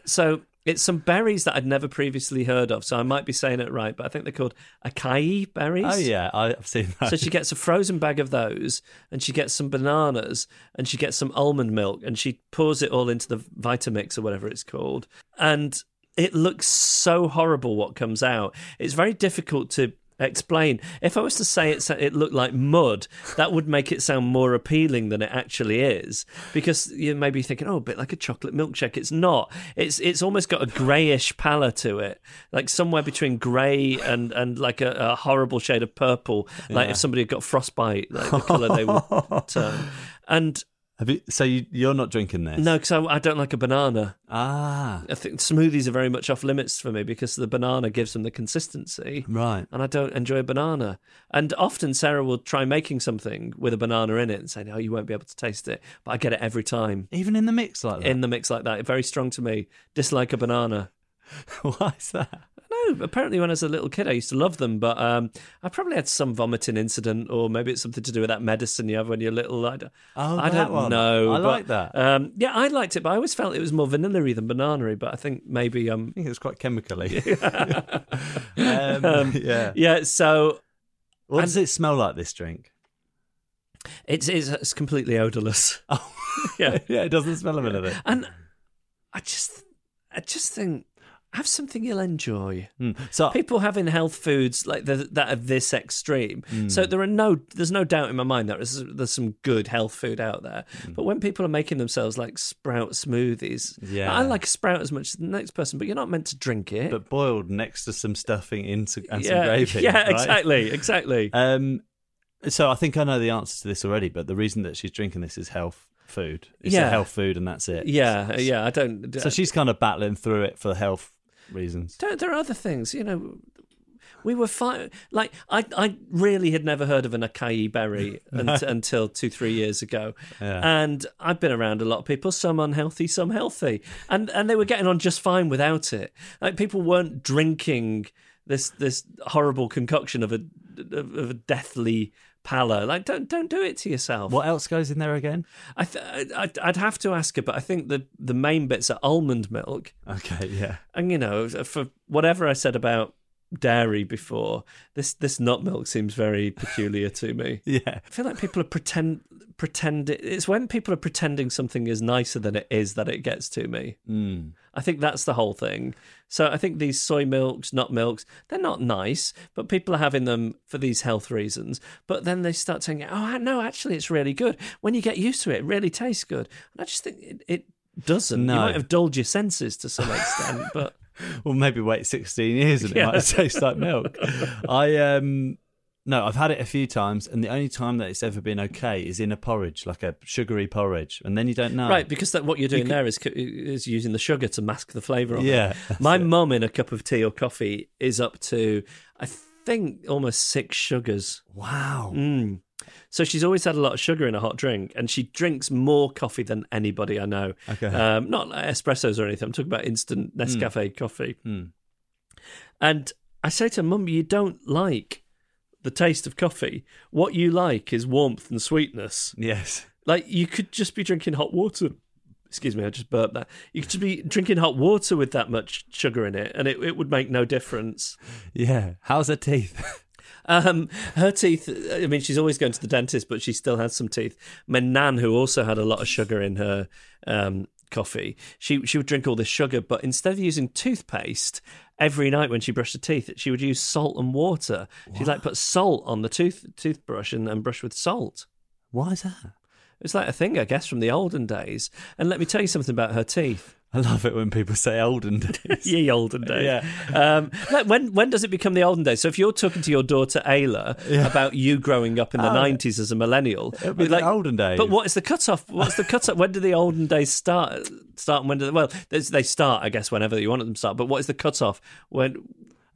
So it's some berries that I'd never previously heard of. So I might be saying it right, but I think they're called acai berries. Oh yeah, I've seen that. So she gets a frozen bag of those, and she gets some bananas, and she gets some almond milk, and she pours it all into the Vitamix or whatever it's called, and it looks so horrible what comes out. It's very difficult to explain. If I was to say it, it looked like mud, that would make it sound more appealing than it actually is. Because you may be thinking, oh, a bit like a chocolate milkshake. It's not. It's it's almost got a greyish pallor to it, like somewhere between grey and and like a, a horrible shade of purple. Like Yeah. if somebody had got frostbite, like the colour they would turn. Um, and Have you, so you, you're not drinking this? no, because I, I don't like a banana. Ah, I think smoothies are very much off limits for me because the banana gives them the consistency. right. and I don't enjoy a banana. And often Sarah will try making something with a banana in it and say, "No, you won't be able to taste it." But I get it every time Even in the mix like that. in the mix like that. Very strong to me. Dislike a banana. Why is that? Apparently when I was a little kid, I used to love them, but um, I probably had some vomiting incident, or maybe it's something to do with that medicine you have when you're little. I don't, Oh, I don't one. know. I but, like that. Um, yeah, I liked it, but I always felt it was more vanilla-y than banana But I think maybe um, I think it was quite chemically. um, yeah. yeah. So What and- does it smell like? This drink? it's it's, it's completely odorless. Oh, Yeah. yeah. It doesn't smell a bit of anything. And I just, I just think, have something you'll enjoy. Mm. So People having health foods like the, that are this extreme. Hmm. So there are no, there's no doubt in my mind that there's, there's some good health food out there. Hmm. But when people are making themselves like sprout smoothies, Yeah. I like a sprout as much as the next person, but you're not meant to drink it. but boiled next to some stuffing into and yeah, some gravy. yeah, right? exactly, exactly. Um, so I think I know the answer to this already, but the reason that she's drinking this is health food. It's a Yeah. health food, and that's it. yeah, yeah. I don't. So she's kind of battling through it for health reasons. There, there are other things, you know. We were fine. Like I, I really had never heard of an acai berry un- until two, three years ago, Yeah. and I've been around a lot of people, some unhealthy, some healthy, and and they were getting on just fine without it. Like people weren't drinking this this horrible concoction of a of, of a deathly pallor. Like don't don't do it to yourself. What else goes in there again? I th- I'd, I'd have to ask her, but I think the the main bits are almond milk. Okay, yeah. And you know, for whatever I said about dairy before, this this nut milk seems very peculiar to me. Yeah. I feel like people are pretend pretend it's when people are pretending something is nicer than it is that it gets to me. Mm. I think that's the whole thing. So I think these soy milks, nut milks, they're not nice, but people are having them for these health reasons. But then they start saying, "Oh no, actually, it's really good." When you get used to it, it really tastes good. And I just think it, it doesn't. No. You might have dulled your senses to some extent, but Well, maybe wait 16 years and it Yeah. might taste like milk. I um no, I've had it a few times, and the only time that it's ever been okay is in a porridge, like a sugary porridge, and then you don't know. right because that what you're doing could- there is is using the sugar to mask the flavour of Yeah, it. My mum in a cup of tea or coffee is up to I think almost six sugars. Wow. Mm. So she's always had a lot of sugar in a hot drink, and she drinks more coffee than anybody I know. Okay. Um, not like espressos or anything. I'm talking about instant Nescafe coffee. Mm. And I say to her, Mum, you don't like the taste of coffee. What you like is warmth and sweetness. Yes. Like you could just be drinking hot water. Excuse me, I just burped that. You could just be drinking hot water with that much sugar in it, and it, it would make no difference. Yeah. How's her teeth? Um, her teeth. I mean, she's always going to the dentist, but she still has some teeth. My nan, who also had a lot of sugar in her um, coffee, she she would drink all this sugar, but instead of using toothpaste every night when she brushed her teeth, she would use salt and water. She'd like put salt on the tooth toothbrush and, and brush with salt. Why is that? It's like a thing, I guess, from the olden days. And let me tell you something about her teeth. I love it when people say olden days. Ye olden days. Yeah. Um, like when when does it become the olden days? So if you're talking to your daughter Ayla about you growing up in the Oh. nineties as a millennial, It'll be the olden days. But what is the cutoff? What's the cutoff? when do the olden days start? Start and when do they, well they start? I guess whenever you want them to start. But what is the cutoff? When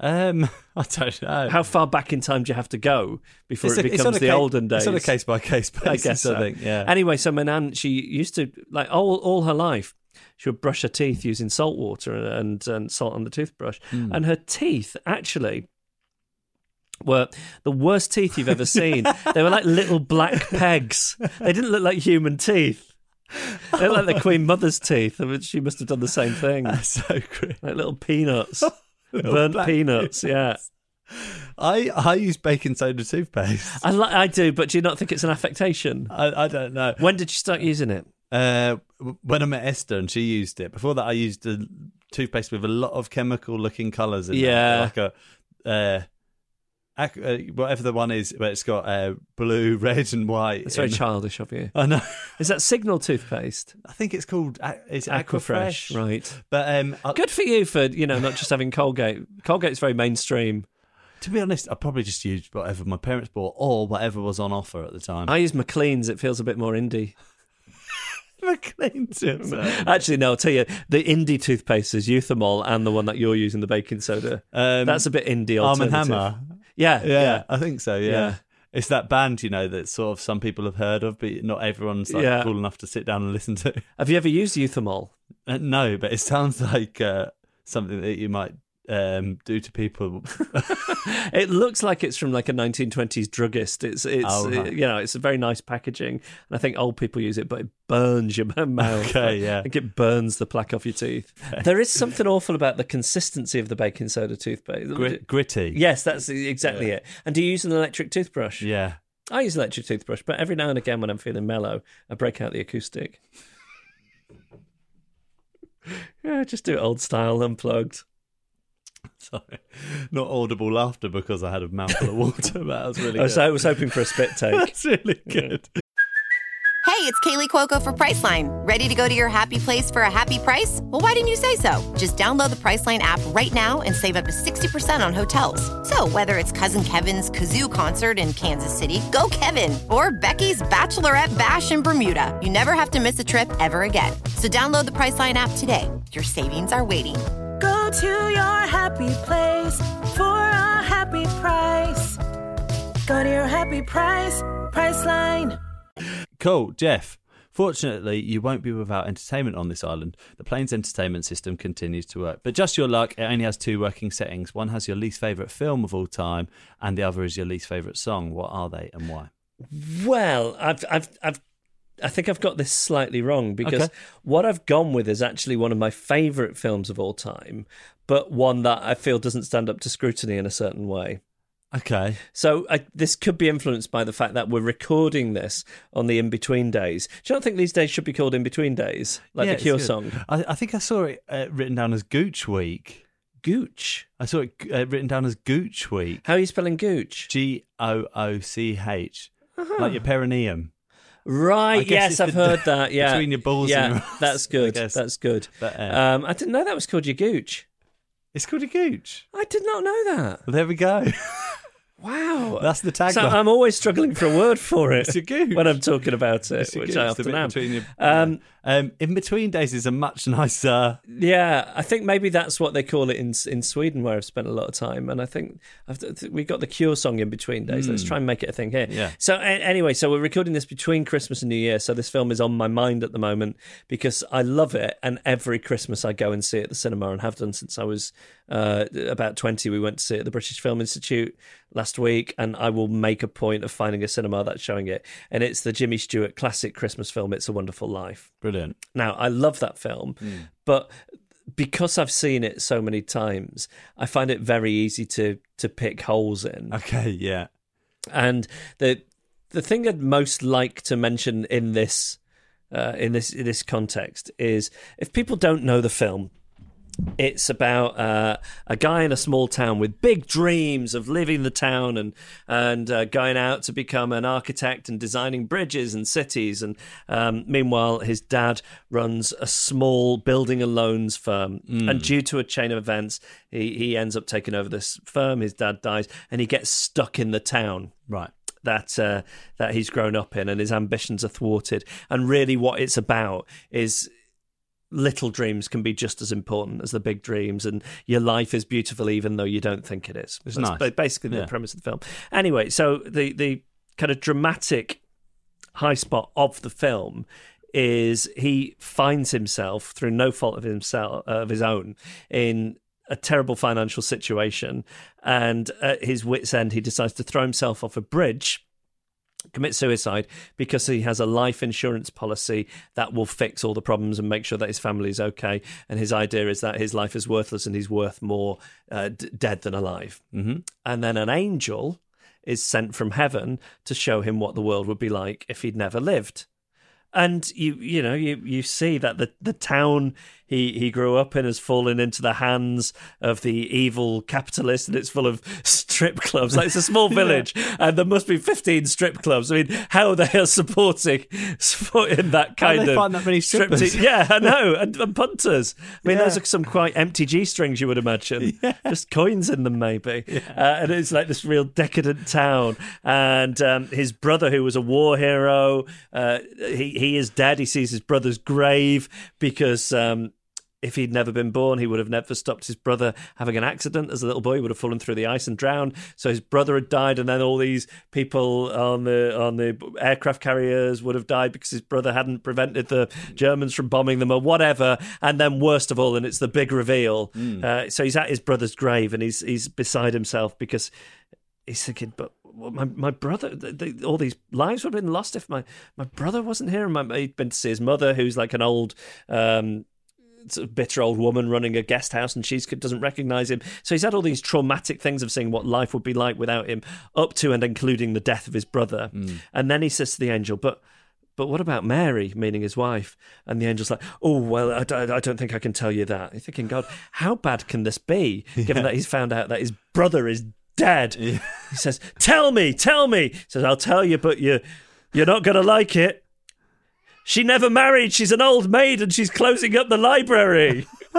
Um, I don't know. how far back in time do you have to go before It's it becomes a the ca- olden days? It's on a case by case basis. I guess so. I think. Yeah. Anyway, so my nan, she used to like all all her life. She would brush her teeth using salt water and and salt on the toothbrush, Hmm. and her teeth actually were the worst teeth you've ever seen. they were like little black pegs. They didn't look like human teeth. They looked like the Queen Mother's teeth. I mean, she must have done the same thing, That's so great. like little peanuts, Little burnt black peanuts. Yeah, I I use baking soda toothpaste. I li- I do, but do you not think it's an affectation? I, I don't know. When did you start using it? Uh, when I met Esther and she used it. Before that, I used a toothpaste with a lot of chemical looking colours in Yeah. it. Like a, uh, uh, whatever the one is, where it's got uh, blue, red, and white. It's very childish of you. I know. Is that Signal toothpaste? I think it's called uh, it's Aquafresh, Aquafresh. right? But um, I, Good for you for you know not just having Colgate. Colgate's very mainstream. to be honest, I probably just used whatever my parents bought or whatever was on offer at the time. I use Macleans. It feels a bit more indie. McLean tips. Actually, no. I'll tell you, the indie toothpaste is Euthymol, and the one that you're using, the baking soda. Um, That's a bit indie. Arm and. Hammer. Yeah, Yeah, yeah. I think so. Yeah. Yeah. It's that band, you know, that sort of some people have heard of, but not everyone's like Yeah. cool enough to sit down and listen to. Have you ever used Euthymol? Uh, no, but it sounds like uh, something that you might um, do to people. It looks like it's from like a 1920s druggist. It's it's Oh, right. you know it's a very nice packaging, and I think old people use it, but it burns your mouth. Okay, yeah. I think it burns the plaque off your teeth. There is something awful about the consistency of the baking soda toothpaste. Grit, gritty. Yes, that's exactly it. And do you use an electric toothbrush? Yeah. I use an electric toothbrush, but every now and again when I'm feeling mellow, I break out the acoustic. yeah, just do it old style, unplugged. Sorry. Not audible laughter because I had a mouthful of water, that was really I was. I was hoping for a spit take. That's really good. Hey, it's Kaley Cuoco for Priceline. Ready to go to your happy place for a happy price? Well, why didn't you say so? Just download the Priceline app right now and save up to 60% on hotels. So, whether it's Cousin Kevin's Kazoo concert in Kansas City, go Kevin, or Becky's Bachelorette Bash in Bermuda, you never have to miss a trip ever again. So, download the Priceline app today. Your savings are waiting. Go to your happy place for a happy price. Go to your happy price, Priceline. Cool, Geoff. Fortunately, you won't be without entertainment on this island. The plane's entertainment system continues to work. But just your luck, it only has two working settings. One has your least favourite film of all time, and the other is your least favourite song. What are they and why? Well, I've, I've, I've, I think I've got this slightly wrong because Okay. what I've gone with is actually one of my favourite films of all time, but one that I feel doesn't stand up to scrutiny in a certain way. Okay. So I, this could be influenced by the fact that we're recording this on the in between days. Do you not think these days should be called in between days, like Yeah, the Cure song? I, I think I saw it uh, written down as Gooch Week. Gooch. I saw it uh, written down as Gooch Week. How are you spelling Gooch? G O O C H. Like your perineum. Right. Yes, I've heard that. Yeah. between your balls Yeah, and your ass, that's good. That's good. But, uh, um, I didn't know that was called your Gooch. It's called a Gooch. I did not know that. Well, there we go. Wow. That's the tagline. So I'm always struggling for a word for it It's a gooch. when I'm talking about it, which gooch, I often am. your- Um, um, in between days is a much nicer. Yeah, I think maybe that's what they call it in in Sweden, where I've spent a lot of time. And I think I've, we got the Cure song in between days. Let's try and make it a thing here. Hmm. Yeah. So a- anyway, so we're recording this between Christmas and New Year. So this film is on my mind at the moment because I love it, and every Christmas I go and see it at the cinema, and have done since I was uh, about twenty. We went to see it at the British Film Institute last week, and I will make a point of finding a cinema that's showing it. And it's the Jimmy Stewart classic Christmas film. It's a Wonderful Life. Brilliant. Now, I love that film, but because I've seen it so many times, I find it very easy to to pick holes in. Okay, yeah. And the the thing I'd most like to mention in this uh, in this in this context is if people don't know the film, It's about uh, a guy in a small town with big dreams of living the town and and uh, going out to become an architect and designing bridges and cities. And um, meanwhile, his dad runs a small building and loans firm. And due to a chain of events, he, he ends up taking over this firm. His dad dies, and he gets stuck in the town Right. that uh, that he's grown up in, and his ambitions are thwarted. And really, what it's about is little dreams can be just as important as the big dreams, and your life is beautiful even though you don't think it is. It's That's nice. basically the Yeah. premise of the film. Anyway, so the the kind of dramatic high spot of the film is he finds himself through no fault of himself uh, of his own in a terrible financial situation and at his wits end he decides to throw himself off a bridge commit suicide because he has a life insurance policy that will fix all the problems and make sure that his family is okay. And his idea is that his life is worthless and he's worth more uh, d- dead than alive. Mm-hmm. and then an angel is sent from heaven to show him what the world would be like if he'd never lived. And you you know you you see that the the town he he grew up in has fallen into the hands of the evil capitalist and it's full of strip clubs. Like it's a small village and there must be 15 strip clubs. I mean how they are supporting supporting that kind of find that many strip strippers? te- yeah i know and, and punters. I mean Yeah. those are some quite empty g-strings you would imagine. Just coins in them maybe. Uh, and it's like this real decadent town. And um, his brother who was a war hero uh, he, he is dead. He sees his brother's grave because um, if he'd never been born, he would have never stopped his brother having an accident as a little boy. He would have fallen through the ice and drowned. So his brother had died, and then all these people on the on the aircraft carriers would have died because his brother hadn't prevented the Germans from bombing them or whatever. And then worst of all, and it's the big reveal. Uh, so he's at his brother's grave, and he's he's beside himself because he's thinking, but my my brother, th th all these lives would have been lost if my my brother wasn't here. And my, he'd been to see his mother, who's like an old. Um, sort of bitter old woman running a guest house and she doesn't recognize him. So he's had all these traumatic things of seeing what life would be like without him, up to and including the death of his brother. Mm. And then he says to the angel, but. But what about Mary, meaning his wife? And the angel's like, oh, well, I, don't- I don't think I can tell you that. You're thinking, God, how bad can this be, given that he's found out that his brother is dead? He says, tell me, tell me. He says, I'll tell you, but you, you're not going to like it. She never married. She's an old maid and she's closing up the library.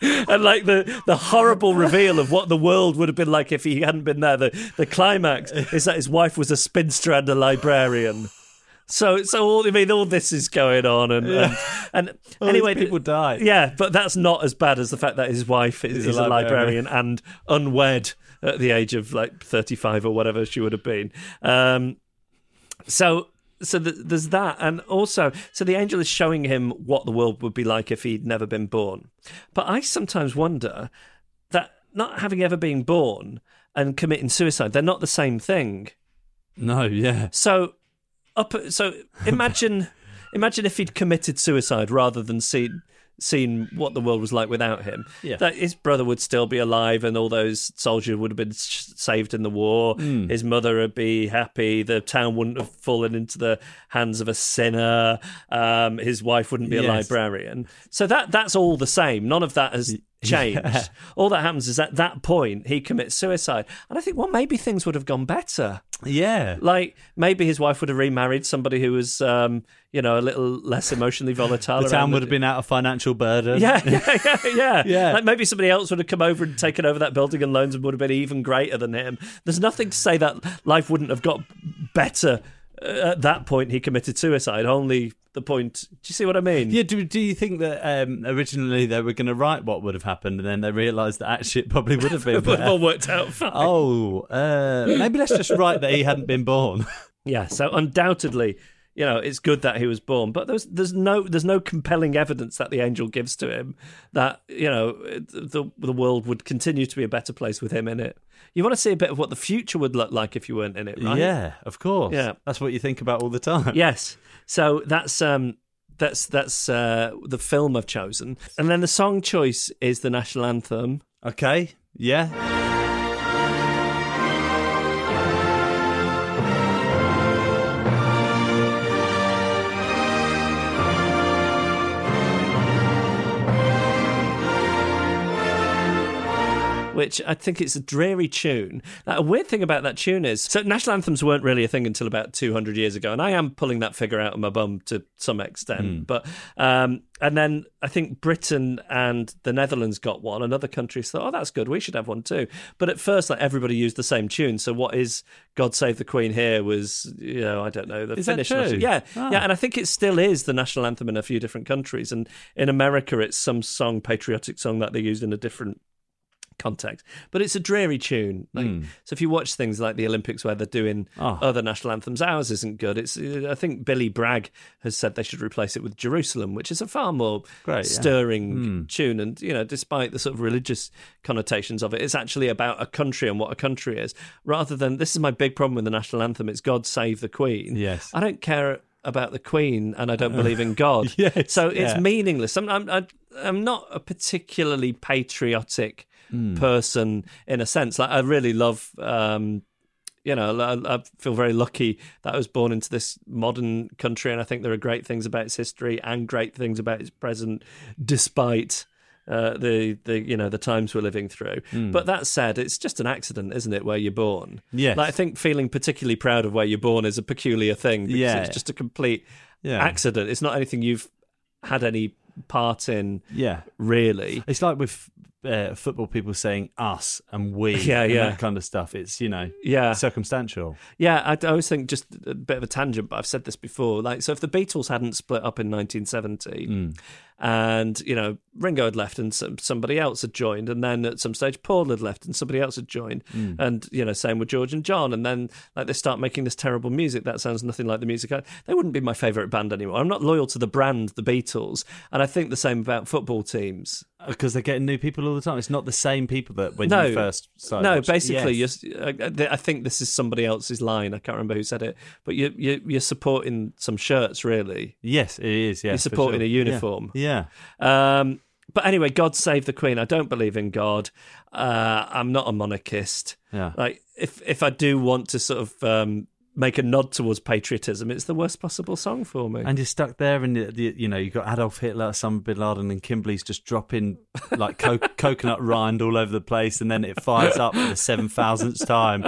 and like the, the horrible reveal of what the world would have been like if he hadn't been there. The, the climax is that his wife was a spinster and a librarian. So, so all I mean, all this is going on, and and, and All anyway, people die. Yeah, but that's not as bad as the fact that his wife is, a is a librarian. librarian and unwed at the age of like thirty-five or whatever she would have been. Um, so so th- there's that and also so the angel is showing him what the world would be like if he'd never been born but i sometimes wonder that not having ever been born and committing suicide they're not the same thing No, yeah. so up so imagine imagine if he'd committed suicide rather than seen seen what the world was like without him. Yeah. that his brother would still be alive and all those soldiers would have been saved in the war. Hmm. his mother would be happy. The town wouldn't have fallen into the hands of a sinner. Um, his wife wouldn't be a librarian. So that that's all the same. None of that has changed Yeah. all that happens is at that point he commits suicide. And i think well maybe things would have gone better Yeah. like maybe his wife would have remarried somebody who was, um, you know, a little less emotionally volatile. The town would have been out of financial burden. Yeah, yeah, yeah, yeah. Yeah. Like maybe somebody else would have come over and taken over that building and loans and would have been even greater than him. There's nothing to say that life wouldn't have got better uh, at that point. He committed suicide. Only the point. Do you see what I mean? Yeah, do, do you think that um, originally they were going to write what would have happened and then they realised that actually it probably would have been But it all worked out fine. Oh, uh, maybe let's just write that he hadn't been born. Yeah, so undoubtedly, you know, it's good that he was born, but there's there's no there's no compelling evidence that the angel gives to him that you know the the world would continue to be a better place with him in it. You want to see a bit of what the future would look like if you weren't in it, right? Yeah, of course. Yeah. That's what you think about all the time. Yes. So that's um that's that's uh, the film I've chosen, and then the song choice is the national anthem. Okay. Yeah. Which I think it's a dreary tune. A weird thing about that tune is, so national anthems weren't really a thing until about 200 years ago, and I am pulling that figure out of my bum to some extent. But um, and then I think Britain and the Netherlands got one, and other countries thought, "Oh, that's good. We should have one too." But at first, like everybody used the same tune. So what is "God Save the Queen" here was, you know, I don't know the Is Finnish. national- Yeah, Ah. yeah, and I think it still is the national anthem in a few different countries. And in America, it's some song, patriotic song that they used in a different context. But it's a dreary tune. Like, hmm. So if you watch things like the Olympics where they're doing. Oh. other national anthems, ours isn't good. It's uh, I think Billy Bragg has said they should replace it with Jerusalem, which is a far more Great, yeah. stirring Hmm. tune. And you know, despite the sort of religious connotations of it, it's actually about a country and what a country is, rather than this is my big problem with the national anthem. It's God save the Queen. Yes. I don't care about the Queen, and I don't uh, believe in God. Yes, so it's yeah. meaningless. I'm, I'm, I'm not a particularly patriotic Hmm. person in a sense. Like I really love. Um, you know, I, I feel very lucky that I was born into this modern country, and I think there are great things about its history and great things about its present, despite uh, the the you know the times we're living through. But that said, it's just an accident, isn't it, where you're born? Yeah. Like, I think feeling particularly proud of where you're born is a peculiar thing because Yeah. it's just a complete Yeah. accident. It's not anything you've had any part in, Yeah. really. It's like with uh, football people saying us and we Yeah, and yeah. that kind of stuff. It's, you know, Yeah. circumstantial. Yeah, I, I always think just a bit of a tangent, but I've said this before. Like, so if the Beatles hadn't split up in 1970, and you know Ringo had left and some, somebody else had joined, and then at some stage Paul had left and somebody else had joined, and you know same with George and John, and then like they start making this terrible music that sounds nothing like the music. I, they wouldn't be my favourite band anymore. I'm not loyal to the brand, the Beatles, and I think the same about football teams. Because they're getting new people all the time. It's not the same people that when no, you first started. no. watching- Basically, Yes. you're, I, I think this is somebody else's line. I can't remember who said it, but you, you, you're supporting some shirts, really. Yes, it is. Yes, You're supporting sure. a uniform. Yeah. Um, but anyway, God save the Queen. I don't believe in God. Uh, I'm not a monarchist. Yeah. Like if if I do want to sort of um, make a nod towards patriotism, it's the worst possible song for me. And you're stuck there, and the, the, you know you've got Adolf Hitler, Osama bin Laden, and Kimberly's just dropping like co- coconut rind all over the place, and then it fires up for the seven thousandth time.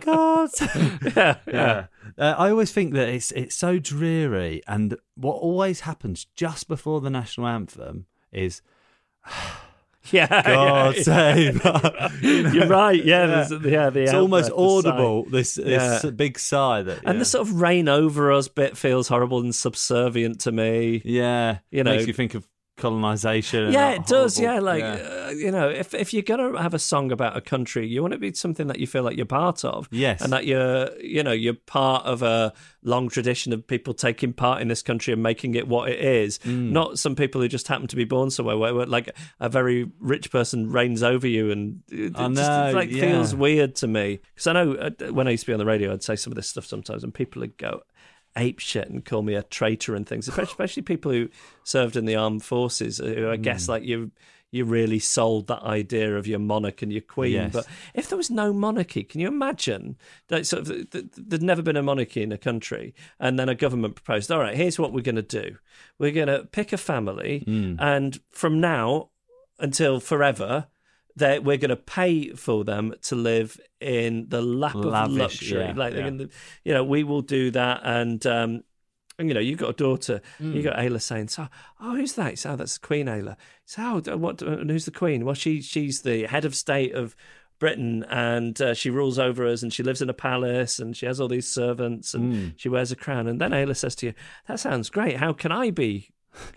God, yeah, yeah. Uh, I always think that it's it's so dreary, and what always happens just before the national anthem is yeah. God yeah. save. you! You're right. Yeah, there's- yeah. the it's almost breath, audible. This this Yeah. big sigh that And the sort of reign over us bit feels horrible and subservient to me. yeah, you know- makes you think of colonization. Yeah, it does. horrible- Yeah, like yeah. Uh, you know, if if you're gonna have a song about a country, you want it to be something that you feel like you're part of. Yes. and that you're you know you're part of a long tradition of people taking part in this country and making it what it is. Mm. Not some people who just happen to be born somewhere where, where like a very rich person reigns over you and it I just know, like yeah. feels weird to me. Because I know uh, when I used to be on the radio, I'd say some of this stuff sometimes, and people would go ape shit and call me a traitor and things, especially, especially people who served in the armed forces, uh, who I Mm. guess like you you really sold that idea of your monarch and your queen. Yes. But if there was no monarchy, can you imagine that sort of th- th- there'd never been a monarchy in a country, and then a government proposed, all right, here's what we're going to do: we're going to pick a family, Mm. and from now until forever. That we're going to pay for them to live in the lap of luxury, yeah, like yeah. gonna, you know, we will do that, and um, and you know, you've got a daughter. Mm. You got Ayla saying, "So, oh, who's that?" So, oh, that's Queen Ayla. So, oh, what? And who's the Queen? Well, she she's the head of state of Britain, and uh, she rules over us, and she lives in a palace, and she has all these servants, and Mm. she wears a crown. And then Ayla says to you, "That sounds great. How can I be?"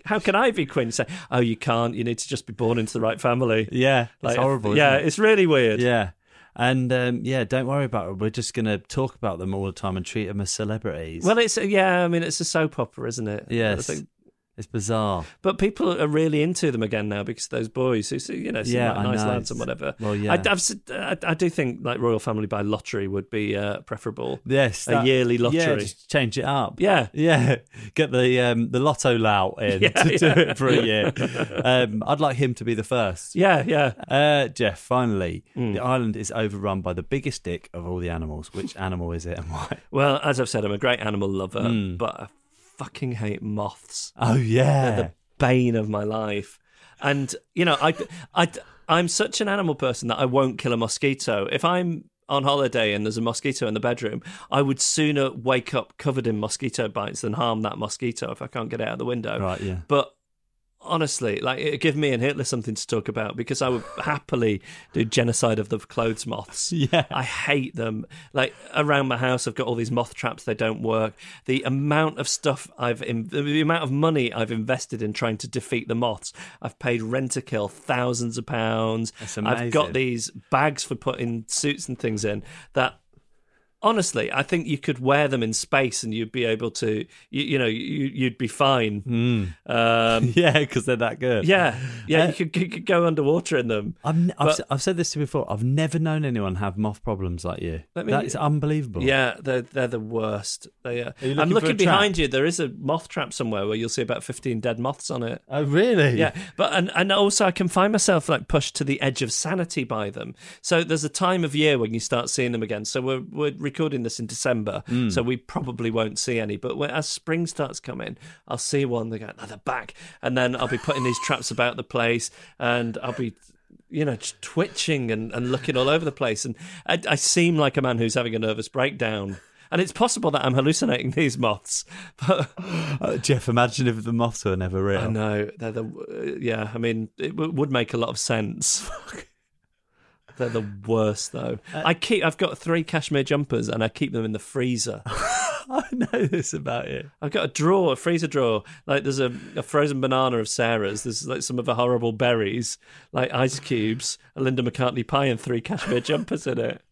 How can I be queen? Say, oh, you can't. You need to just be born into the right family. Yeah, it's horrible. Yeah, it? it's really weird. Yeah. And um, yeah, don't worry about it. We're just going to talk about them all the time and treat them as celebrities. Well, it's yeah. I mean, it's a soap opera, isn't it? yes, I think- it's bizarre. But people are really into them again now because those boys who, you know, seem Yeah, like nice know. lads and whatever. Well, yeah. I, I, I do think like royal family by lottery would be uh, preferable. Yes, A yearly lottery. Yeah, just change it up. Yeah. yeah. Get the um, the lotto lout in Yeah, to do it for a year. Um, I'd like him to be the first. Yeah, yeah. Uh, Geoff, finally, Hmm. the island is overrun by the biggest dick of all the animals. Which animal is it and why? Well, as I've said, I'm a great animal lover, Hmm. but I fucking hate moths. Oh yeah, They're the bane of my life. And you know, I, I, I'm such an animal person that I won't kill a mosquito. If I'm on holiday and there's a mosquito in the bedroom, I would sooner wake up covered in mosquito bites than harm that mosquito if I can't get it out of the window. Right, yeah. But honestly, like it give me and Hitler something to talk about because I would happily do genocide of the clothes moths. Yeah. I hate them. Like around my house, I've got all these moth traps. They don't work. The amount of stuff I've, in, the amount of money I've invested in trying to defeat the moths. I've paid rent to kill thousands of pounds. That's I've got these bags for putting suits and things in that honestly, I think you could wear them in space and you'd be able to, you, you know, you, you'd be fine. Um, yeah, because they're that good. yeah, yeah, Uh, you, could, you could go underwater in them. I've, I've, But- I've said this to you before. I've never known anyone have moth problems like you. Me- that is unbelievable. Yeah, they're they're the worst. They are. you I'm looking behind you. There is a moth trap somewhere where you'll see about 15 dead moths on it. Oh, really? Yeah, but and, and also I can find myself like pushed to the edge of sanity by them. So there's a time of year when you start seeing them again. So we're we're recording this in December, Hmm. so we probably won't see any. But when, as spring starts coming, I'll see one. They go, oh, they're back, and then I'll be putting these traps about the place, and I'll be. You know, just twitching and, and looking all over the place, and I, I seem like a man who's having a nervous breakdown. And it's possible that I'm hallucinating these moths, but Uh, Geoff, imagine if the moths were never real. I know they're the uh, yeah. I mean, it w- would make a lot of sense. they're the worst though. Uh, I keep. I've got three cashmere jumpers, and I keep them in the freezer. I know this about you. I've got a drawer, a freezer drawer. Like there's a, a frozen banana of Sarah's. There's like some of her horrible berries, like ice cubes, a Linda McCartney pie, and three cashmere jumpers in it.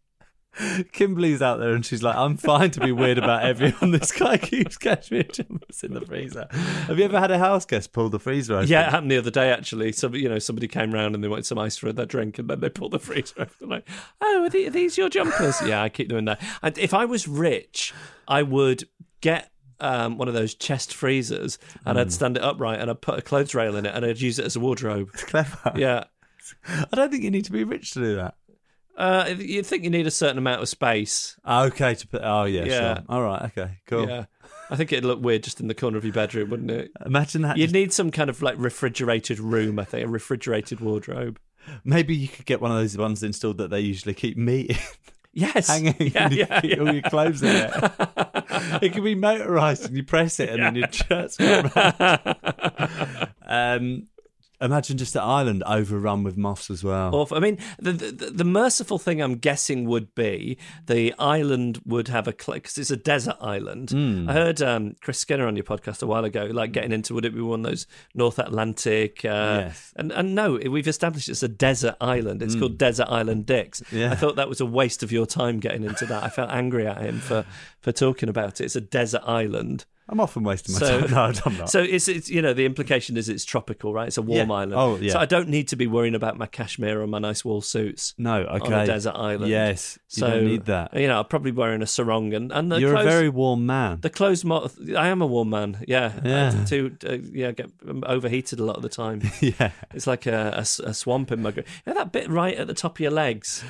Kimberly's out there and she's like, I'm fine to be weird about everyone. This guy keeps cashmere jumpers in the freezer. Have you ever had a house guest pull the freezer open? Yeah, it happened the other day actually. Some, you know, somebody came round and they wanted some ice for their drink, and then they pulled the freezer open. They're like, "Oh, are, the- are these your jumpers?" yeah, I keep them in there. And if I was rich, I would get. Um, one of those chest freezers, and I'd stand it upright, and I'd put a clothes rail in it, and I'd use it as a wardrobe. Clever. Yeah, I don't think you need to be rich to do that. Uh, you think you need a certain amount of space? Okay, to put. Oh, yeah, Yeah. sure. All right, okay, cool. Yeah, I think it'd look weird just in the corner of your bedroom, wouldn't it? Imagine that. You'd need some kind of like refrigerated room. I think a refrigerated wardrobe. Maybe you could get one of those ones installed that they usually keep meat in, Yes, hanging. Yeah, yeah, keep all your clothes in it. it can be motorized and you press it and then your shirts go around. um, imagine just an island overrun with moths as well. Awful. I mean, the, the the merciful thing I'm guessing would be the island would have a because it's a desert island. Hmm. I heard um, Chris Skinner on your podcast a while ago, like getting into would it be one of those North Atlantic? Uh, Yes. And and no, we've established it's a desert island. It's called Desert Island Dicks. Yeah. I thought that was a waste of your time getting into that. I felt angry at him for for talking about it. It's a desert island. I'm often wasting my So- time. No, I'm not. So it's, it's you know the implication is it's tropical, right? It's a warm Yeah. island. Oh, yeah. So I don't need to be worrying about my cashmere or my nice wool suits. no, okay. on a desert island. Yes, you so don't need that. You know, I'm probably wearing a sarong and and the You're clothes, a very warm man. the clothes. Mo- I am a warm man. Yeah, Yeah. I too, uh, yeah, get overheated a lot of the time. yeah, It's like a swamp in my. gr- You know that bit right at the top of your legs.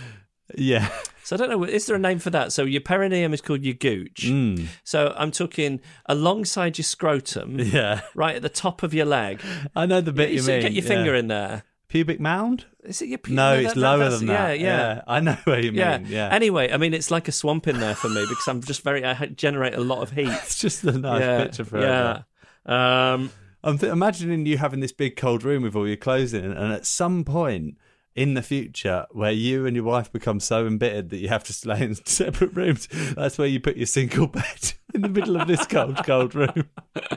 yeah. So I don't know. Is there a name for that? So your perineum is called your gooch. Mm. So I'm talking alongside your scrotum, Yeah, right at the top of your leg. I know the bit you, so mean. Get your yeah. finger in there. Pubic mound? Is it your? pubic? No, that- it's that- lower than that. Yeah, yeah. I know what you mean. Yeah. Anyway, I mean, it's like a swamp in there for me because I'm just very. I generate a lot of heat. it's just a nice yeah, picture for yeah. everyone. Um, I'm th- imagining you having this big cold room with all your clothes in, and at some point in the future, where you and your wife become so embittered that you have to stay in separate rooms, that's where you put your single bed in the middle of this cold, cold room.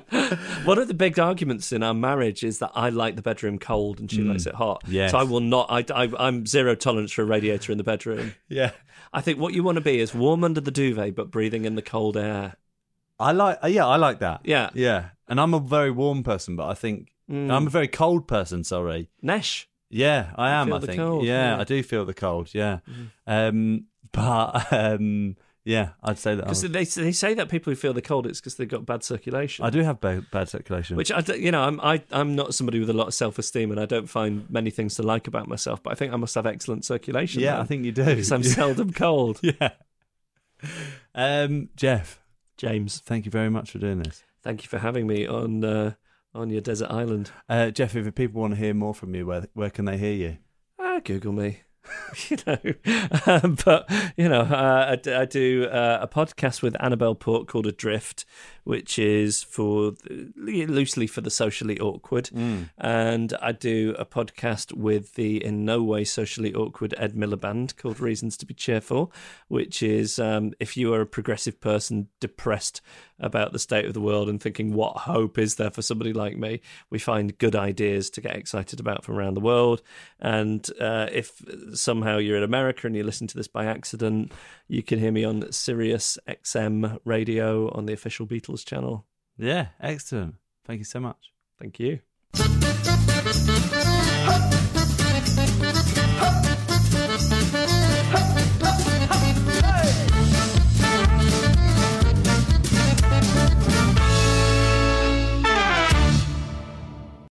one of the big arguments in our marriage is that I like the bedroom cold and she likes it hot. Mm. Yes. So I will not. I, I, I'm zero tolerance for a radiator in the bedroom. Yeah. I think what you want to be is warm under the duvet but breathing in the cold air. I like, uh, yeah, I like that. Yeah. Yeah. And I'm a very warm person, but I think Mm. I'm a very cold person, sorry. Nesh. Yeah, I am. I think. cold, yeah, yeah. I do feel the cold. Yeah, um, but um, yeah, I'd say that. Because they, they say that people who feel the cold, it's because they've got bad circulation. I do have bad, bad circulation. Which I, you know, I'm I, I'm not somebody with a lot of self esteem, and I don't find many things to like about myself. But I think I must have excellent circulation. yeah, then, I think you do. because I'm seldom cold. yeah. Um, Geoff, James, thank you very much for doing this. thank you for having me on uh, on your desert island. Uh, Geoff, if people want to hear more from you, where where can they hear you? Uh, Google me. you know, um, but you know, uh, I, I do uh, a podcast with Annabel Port called Adrift, which is for loosely for the socially awkward, and I do a podcast with the in no way socially awkward Ed Miliband called Reasons to Be Cheerful, which is um, if you are a progressive person depressed about the state of the world and thinking what hope is there for somebody like me, we find good ideas to get excited about from around the world, and uh, if somehow you're in America and you listen to this by accident, you can hear me on Sirius XM radio on the official Beatles channel. Yeah, excellent. Thank you so much. Thank you.